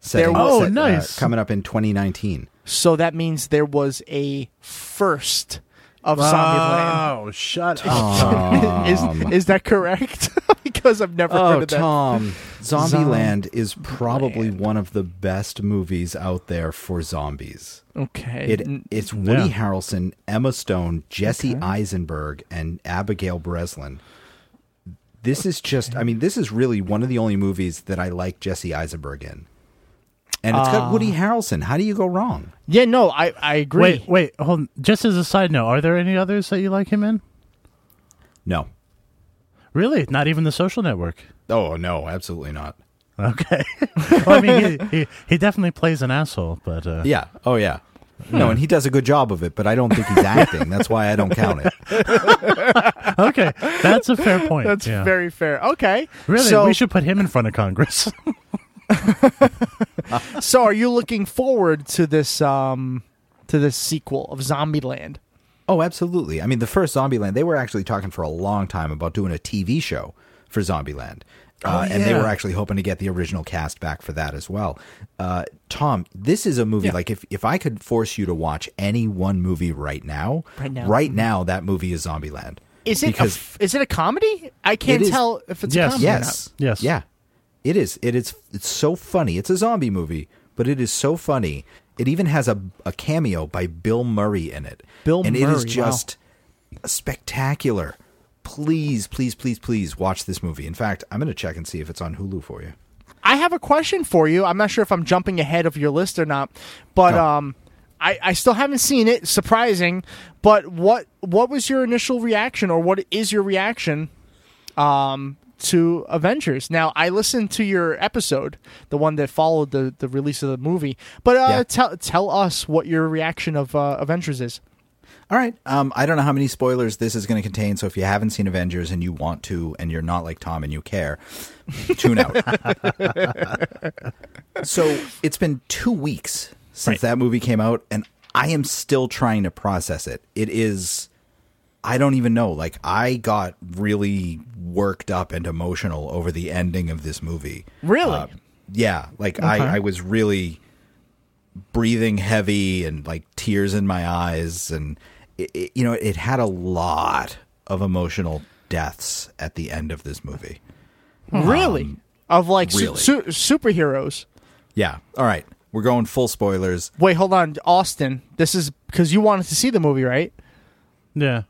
Setting, was- Oh, set, uh, coming up in 2019. So that means there was a first of Zombieland. Oh, shut up! is is that correct? because I've never oh, heard Oh, of that. Tom, Zombieland is probably one of the best movies out there for zombies. Okay. It it's Woody Yeah. Harrelson, Emma Stone, Jesse Eisenberg, and Abigail Breslin. This is just I mean, this is really one of the only movies that I like Jesse Eisenberg in. And it's got Woody uh, Harrelson. How do you go wrong? yeah, no, I I agree. Wait, wait, hold on. Just as a side note, are there any others that you like him in? No. Really? Not even the social network? Oh no, absolutely not. Okay. well, I mean, he, he, he definitely plays an asshole, but uh, Yeah. Oh yeah. No, and he does a good job of it, but I don't think he's acting. That's why I don't count it. okay, that's a fair point. That's yeah. very fair. Okay. Really, So, we should put him in front of Congress. so are you looking forward to this um to this sequel of Zombieland? Oh, absolutely. I mean, the first Zombieland, they were actually talking for a long time about doing a TV show for Zombieland. Uh, And they were actually hoping to get the original cast back for that as well. Uh, Tom, this is a movie, Yeah. like if, if I could force you to watch any one movie right now, Right now. right now, that movie is Zombieland. Is it a, Because f- is it a comedy? I can't is- tell if it's Yes. a comedy Yes. Yes. Yeah. It is. It is. It's so funny. It's a zombie movie, but it is so funny. It even has a, a cameo by Bill Murray in it. Bill and it is Murray, wow. just spectacular. Please, please, please, please watch this movie. In fact, I'm going to check and see if it's on Hulu for you. I have a question for you. I'm not sure if I'm jumping ahead of your list or not, but No. um, I, I still haven't seen it. Surprising, but what what was your initial reaction, or what is your reaction, um, to Avengers? Now I listened to your episode, the one that followed the the release of the movie. But uh, Yeah. tell tell us what your reaction of uh, Avengers is. All right. Um, I don't know how many spoilers this is going to contain, so if you haven't seen Avengers and you want to, and you're not like Tom and you care, tune out. so it's been two weeks since Right. that movie came out, and I am still trying to process it. It is. I don't even know. Like, I got really worked up and emotional over the ending of this movie. Really? Uh, yeah. Like, Okay. I, I was really breathing heavy and like tears in my eyes and it, it- you know it had a lot of emotional deaths at the end of this movie really? Of like su- really. su- superheroes. yeah all right we're going full spoilers Wait, hold on, Austin. This is because you wanted to see the movie, right? Yeah.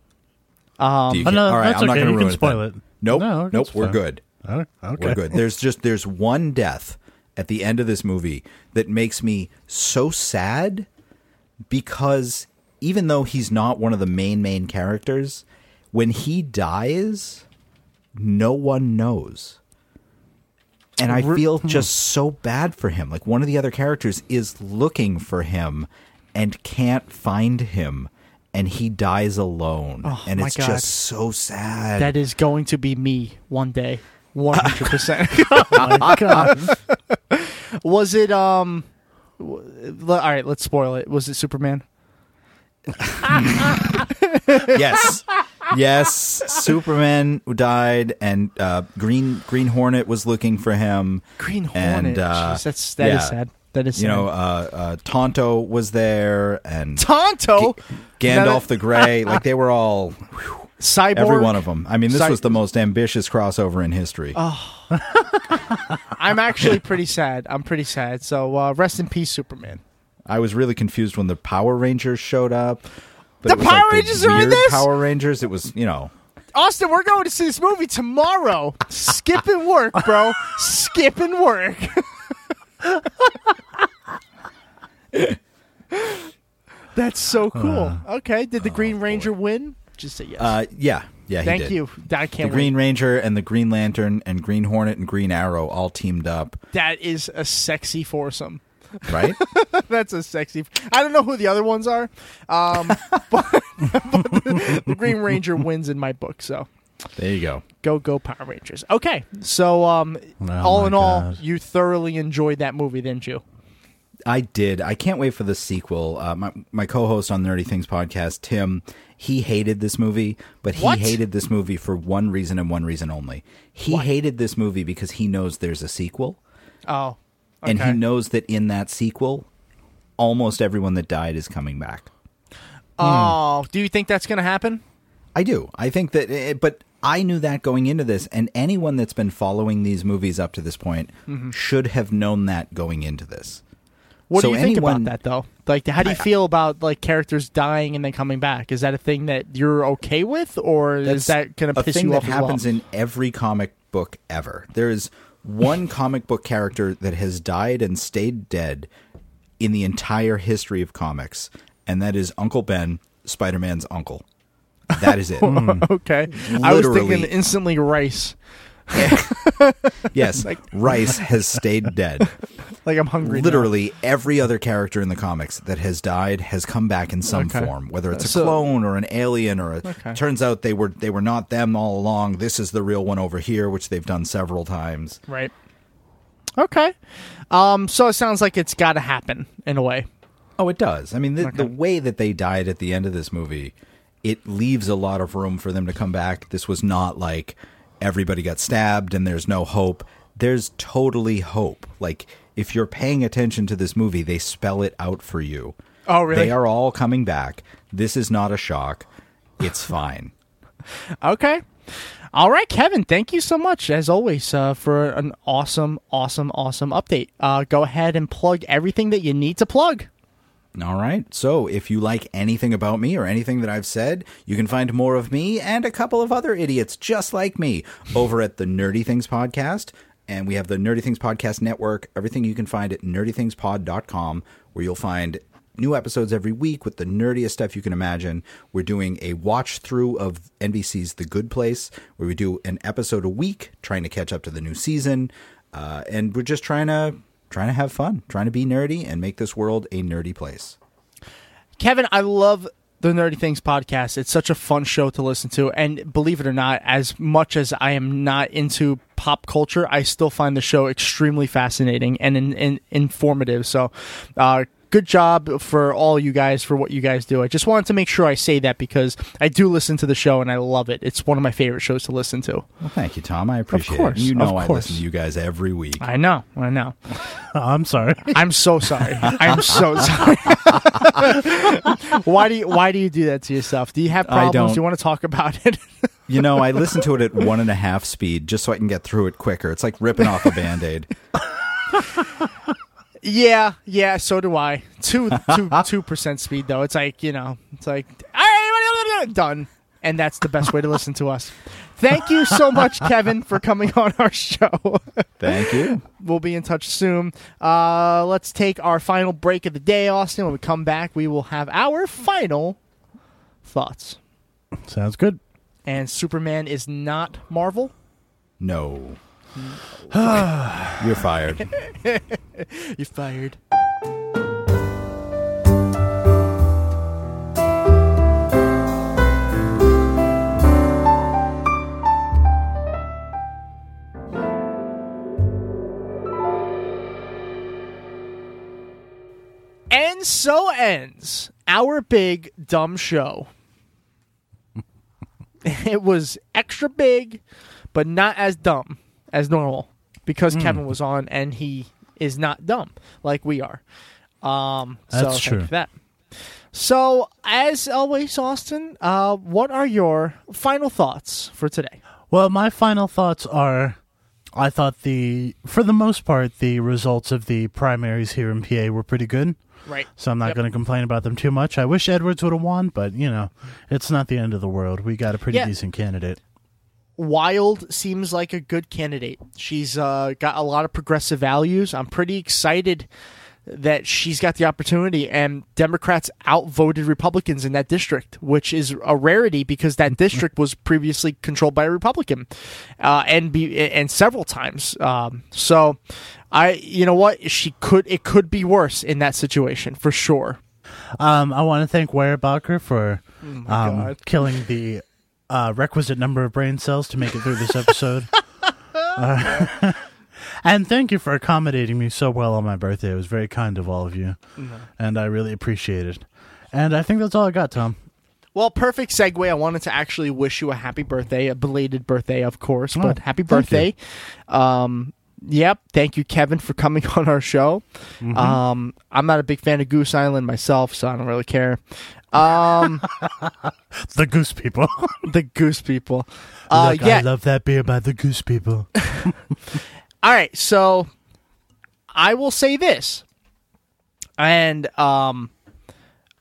Um, Do you Oh, no, all right that's i'm not going to can ruin spoil it, it. then. nope. No, nope we're fine. good. Okay. we're good. There's just there's one death at the end of this movie that makes me so sad because even though he's not one of the main main characters when he dies no one knows. And i feel hmm. just so bad for him. Like one of the other characters is looking for him and can't find him and he dies alone and my it's God. just so sad That is going to be me one day. One hundred percent. Oh. Was it um? All right, let's spoil it. Was it Superman? yes yes superman died and uh green green hornet was looking for him Green And, Hornet. uh, Jeez, that's that is yeah. sad. That is you sad. know uh, uh tonto was there and Tonto, gandalf the gray like they were all Cyborg. every one of them i mean this Cy- was the most ambitious crossover in history I'm actually pretty sad. I'm pretty sad. So uh, rest in peace, Superman. i was really confused when the power rangers showed up The Power like Rangers are in this? power rangers it was you know Austin, we're going to see this movie tomorrow. Skipping work, bro. Skipping work. That's so cool. okay, did the Green Ranger win? Just say yes. uh yeah yeah he Thank did. you. I the can't Green wait. Ranger and the Green Lantern and Green Hornet and Green Arrow all teamed up, That is a sexy foursome. right? That's a sexy. I don't know who the other ones are, um, but, but the, the Green Ranger wins in my book. So there you go. go go Power Rangers. Okay, so um, Oh all my in all, you thoroughly enjoyed that movie, didn't you? I did. I can't wait for the sequel. Uh, my my co-host on Nerdy Things podcast, Tim, he hated this movie, but he What? hated this movie for one reason and one reason only. He hated this movie because he knows there's a sequel, Oh, and he knows that in that sequel, almost everyone that died is coming back. Oh, do you think that's going to happen? I do. I think that, eh, but I knew that going into this, and anyone that's been following these movies up to this point should have known that going into this. What So do you think about that, though? Like, how do you feel about like characters dying and then coming back? Is that a thing that you're okay with, or is that going to piss thing you that off? as happens well? in every comic book ever. There is one comic book character that has died and stayed dead in the entire history of comics, and that is Uncle Ben, Spider-Man's uncle. That is it. Mm. okay, I was thinking instantly rice. yes, like, Rice has stayed dead. Like I'm hungry. now. Literally every other character in the comics that has died has come back in some Okay. form, whether it's a So- clone or an alien or a Okay. turns out they were they were not them all along. This is the real one over here, which they've done several times. Right. Okay. Um. So it sounds like it's got to happen in a way. Oh, it does. I mean, the, Okay. the way that they died at the end of this movie, it leaves a lot of room for them to come back. This was not like everybody got stabbed and there's no hope. There's totally hope. Like, if you're paying attention to this movie, they spell it out for you. Oh, really? They are all coming back. This is not a shock. It's fine. Okay. All right, Kevin. Thank you so much, as always, uh, for an awesome, awesome, awesome update. Uh, go ahead and plug everything that you need to plug. All right. So, if you like anything about me or anything that I've said, you can find more of me and a couple of other idiots just like me over at the Nerdy Things Podcast. And we have the Nerdy Things Podcast Network. Everything you can find at nerdythingspod.com, where you'll find new episodes every week with the nerdiest stuff you can imagine. We're doing a watch through of NBC's The Good Place, where we do an episode a week, trying to catch up to the new season, uh, and we're just trying to trying to have fun, trying to be nerdy and make this world a nerdy place. Kevin, I love the Nerdy Things podcast. It's such a fun show to listen to. And believe it or not, as much as I am not into pop culture, I still find the show extremely fascinating and in, in, informative. So, uh, good job for all you guys for what you guys do. I just wanted to make sure I say that because I do listen to the show and I love it. It's one of my favorite shows to listen to. Well, thank you, Tom. I appreciate course, it. You know of I course. listen to you guys every week. I know, I know. Oh, I'm sorry. I'm so sorry. I'm so sorry. why do you Why do you do that to yourself? Do you have I problems? don't. Do you want to talk about it? You know, I listen to it at one and a half speed just so I can get through it quicker. It's like ripping off a band aid. Yeah, yeah. So do I. Two, two, two percent speed though. It's like you know. It's like all right, done. And that's the best way to listen to us. Thank you so much, Kevin, for coming on our show. Thank you. We'll be in touch soon. Uh, let's take our final break of the day, Austin. When we come back, we will have our final thoughts. Sounds good. And Superman is not Marvel. No. You're fired. You're fired. And so ends our big dumb show. it was extra big, but not as dumb as normal because Kevin was on and he is not dumb like we are. Um, That's thank true. for that. So, as always, Austin, uh, what are your final thoughts for today? Well, my final thoughts are I thought the, for the most part, the results of the primaries here in PA were pretty good. Right. So I'm not Yep. going to complain about them too much. I wish Edwards would have won, but, you know, it's not the end of the world. We got a pretty Yeah. decent candidate. Wild seems like a good candidate. She's uh, got a lot of progressive values. I'm pretty excited that she's got the opportunity, and Democrats outvoted Republicans in that district, which is a rarity because that district was previously controlled by a Republican, uh, and be and several times. Um, so, I you know what she could it could be worse in that situation for sure. Um, I want to thank Weyerbacher for um, killing the uh, requisite number of brain cells to make it through this episode. Uh, and thank you for accommodating me so well on my birthday. It was very kind of all of you, and I really appreciate it. And I think that's all I got, Tom. Well, perfect segue. I wanted to actually wish you a happy birthday, a belated birthday, of course, but Oh, happy thank you. birthday. Um, yep. Thank you, Kevin, for coming on our show. Mm-hmm. Um, I'm not a big fan of Goose Island myself, so I don't really care. Um, The Goose People. the Goose people. Uh, Look, yeah. I love that beer by the Goose People. All right, so I will say this, and um,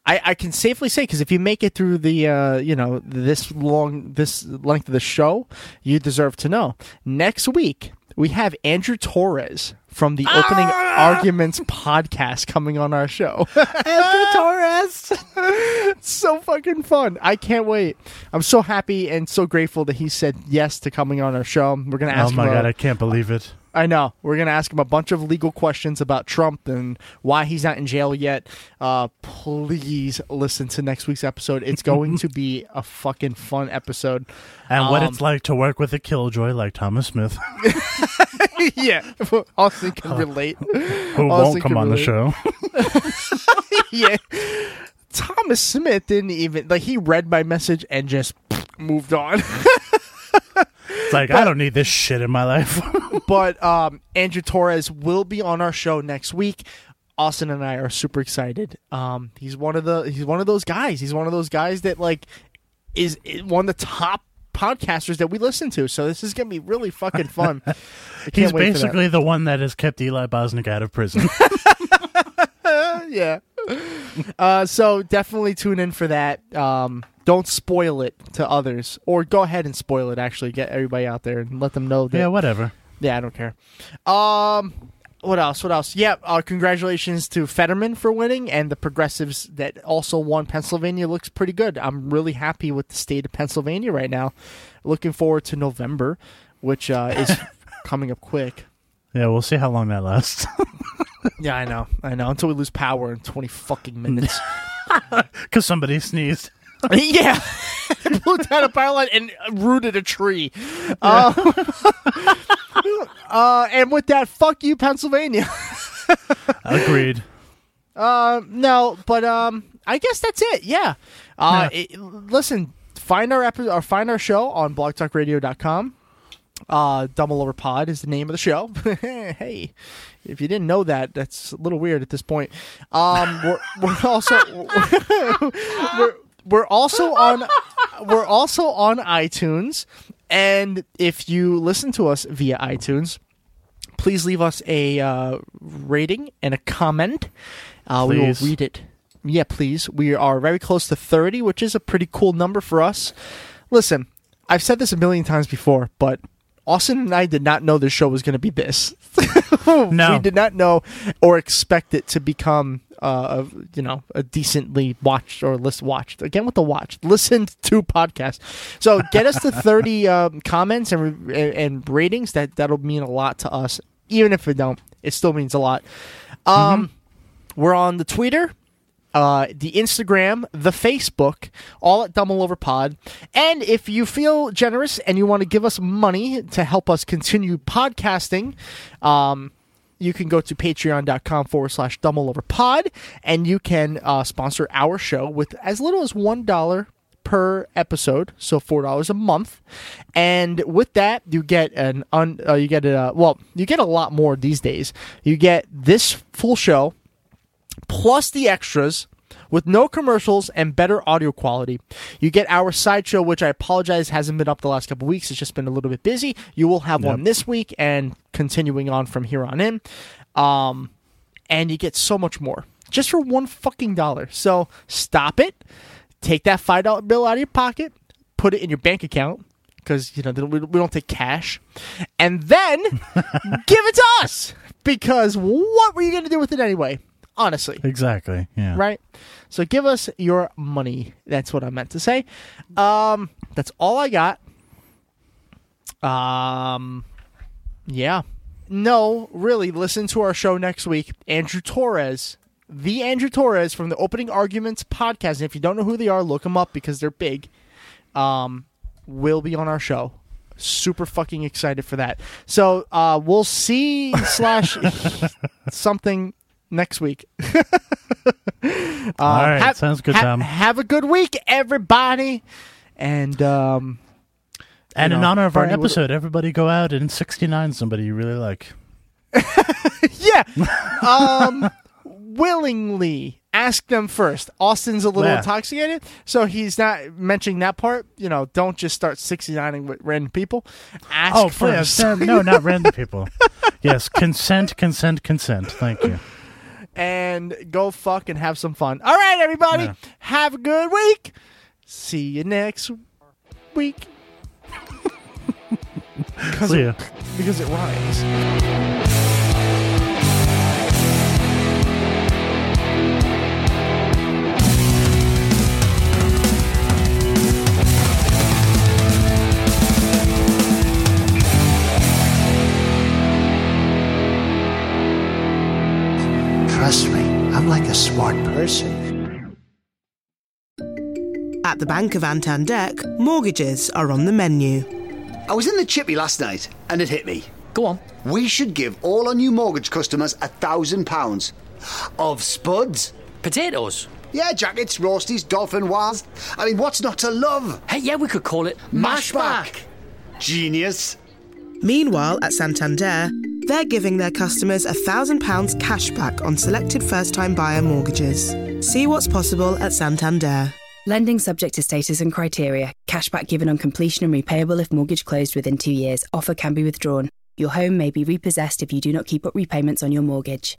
I, I can safely say because if you make it through the uh, you know this long this length of the show, you deserve to know. Next week we have Andrew Torrez from the Opening ah! Arguments podcast coming on our show. Andrew Torrez, it's so fucking fun! I can't wait. I'm so happy and so grateful that he said yes to coming on our show. We're gonna oh ask oh my him. a- god, I can't believe it. I know. We're going to ask him a bunch of legal questions about Trump and why he's not in jail yet. Uh, please listen to next week's episode. It's going to be a fucking fun episode. And what Um, it's like to work with a killjoy like Thomas Smith, yeah. Austin can relate. who Austin won't come on the show. yeah. Thomas Smith didn't even, like, he read my message and just moved on. Like, I don't need this shit in my life. but um, Andrew Torrez will be on our show next week. Austin and I are super excited. Um, he's one of the he's one of those guys. He's one of those guys that like is, one of the top podcasters that we listen to. So this is gonna be really fucking fun. He's wait for that. basically the one that has kept Eli Bosnick out of prison. yeah. Uh, so definitely tune in for that. Um, don't spoil it to others, or go ahead and spoil it. Actually, get everybody out there and let them know that yeah, whatever. Yeah, I don't care. Um, what else? What else? Yeah, uh, congratulations to Fetterman for winning, and the progressives that also won Pennsylvania looks pretty good. I'm really happy with the state of Pennsylvania right now. Looking forward to November, which uh, is coming up quick. Yeah, we'll see how long that lasts. Yeah, I know, I know. Until we lose power in 20 fucking minutes. Because somebody sneezed. yeah, blew down a power line and rooted a tree. Uh, uh, and with that, fuck you, Pennsylvania. Agreed. Uh, no, but um, I guess that's it. Yeah. Uh, it- listen, find our epi- or find our show on blogtalkradio.com. Uh, Double Over Pod is the name of the show. hey, if you didn't know that, that's a little weird at this point. Um, we're, we're also we're, we're also on we're also on iTunes, and if you listen to us via iTunes, please leave us a uh, rating and a comment. Uh, we will read it. Yeah, please. We are very close to 30, which is a pretty cool number for us. Listen, I've said this a million times before, but Austin and I did not know this show was going to be this. No. we did not know or expect it to become, uh, a, you know, a decently watched or list watched again with the watch listened to podcast. So get us to thirty um, comments and, re- and ratings. That that'll mean a lot to us. Even if it don't, it still means a lot. Um, we're on the Twitter uh, the Instagram, the Facebook, all at Double Over Pod. And if you feel generous and you want to give us money to help us continue podcasting, um, you can go to patreon.com forward slash double over pod and you can uh, sponsor our show with as little as $1 per episode, so four dollars a month, and with that you get an un, uh, you get a well you get a lot more these days. You get this full show, plus the extras with no commercials and better audio quality. You get our sideshow, which I apologize hasn't been up the last couple weeks. It's just been a little bit busy. You will have one this week and continuing on from here on in. Um, and you get so much more just for one fucking dollar. So stop it. Take that five dollar bill out of your pocket, put it in your bank account because you know we we don't take cash, and then give it to us because what were you going to do with it anyway? Honestly, Exactly. Yeah. right? So give us your money. That's what I meant to say. Um, that's all I got. Um, yeah. No, really, listen to our show next week. Andrew Torrez, the Andrew Torrez from the Opening Arguments podcast. And if you don't know who they are, look them up because they're big. Um, will be on our show. Super fucking excited for that. So uh, we'll see slash something next week. All right. have- Sounds good, ha- Tom. Have a good week, everybody. And um, And in know, honor of our Bernie episode, everybody go out and 69 somebody you really like. yeah, um, willingly ask them first. Austin's a little Yeah. intoxicated, so he's not mentioning that part. You know, don't just start 69ing with random people. Ask Oh, first. please. No, not random people. Yes, consent, consent, consent. Thank you. And go fuck and have some fun. All right, everybody, Yeah. have a good week. See you next week. because, See it, ya. because it rhymes. Trust me, I'm like a smart person. At the Bank of Antandek, mortgages are on the menu. I was in the chippy last night and it hit me. Go on. We should give all our new mortgage customers a thousand pounds of spuds. Potatoes. Yeah, jackets, roasties, dauphinoise. I mean, what's not to love? Hey, yeah, we could call it Mashback. Genius. Meanwhile, at Santander, they're giving their customers a £1,000 cash back on selected first time buyer mortgages. See what's possible at Santander. Lending subject to status and criteria. Cashback given on completion and repayable if mortgage closed within two years. Offer can be withdrawn. Your home may be repossessed if you do not keep up repayments on your mortgage.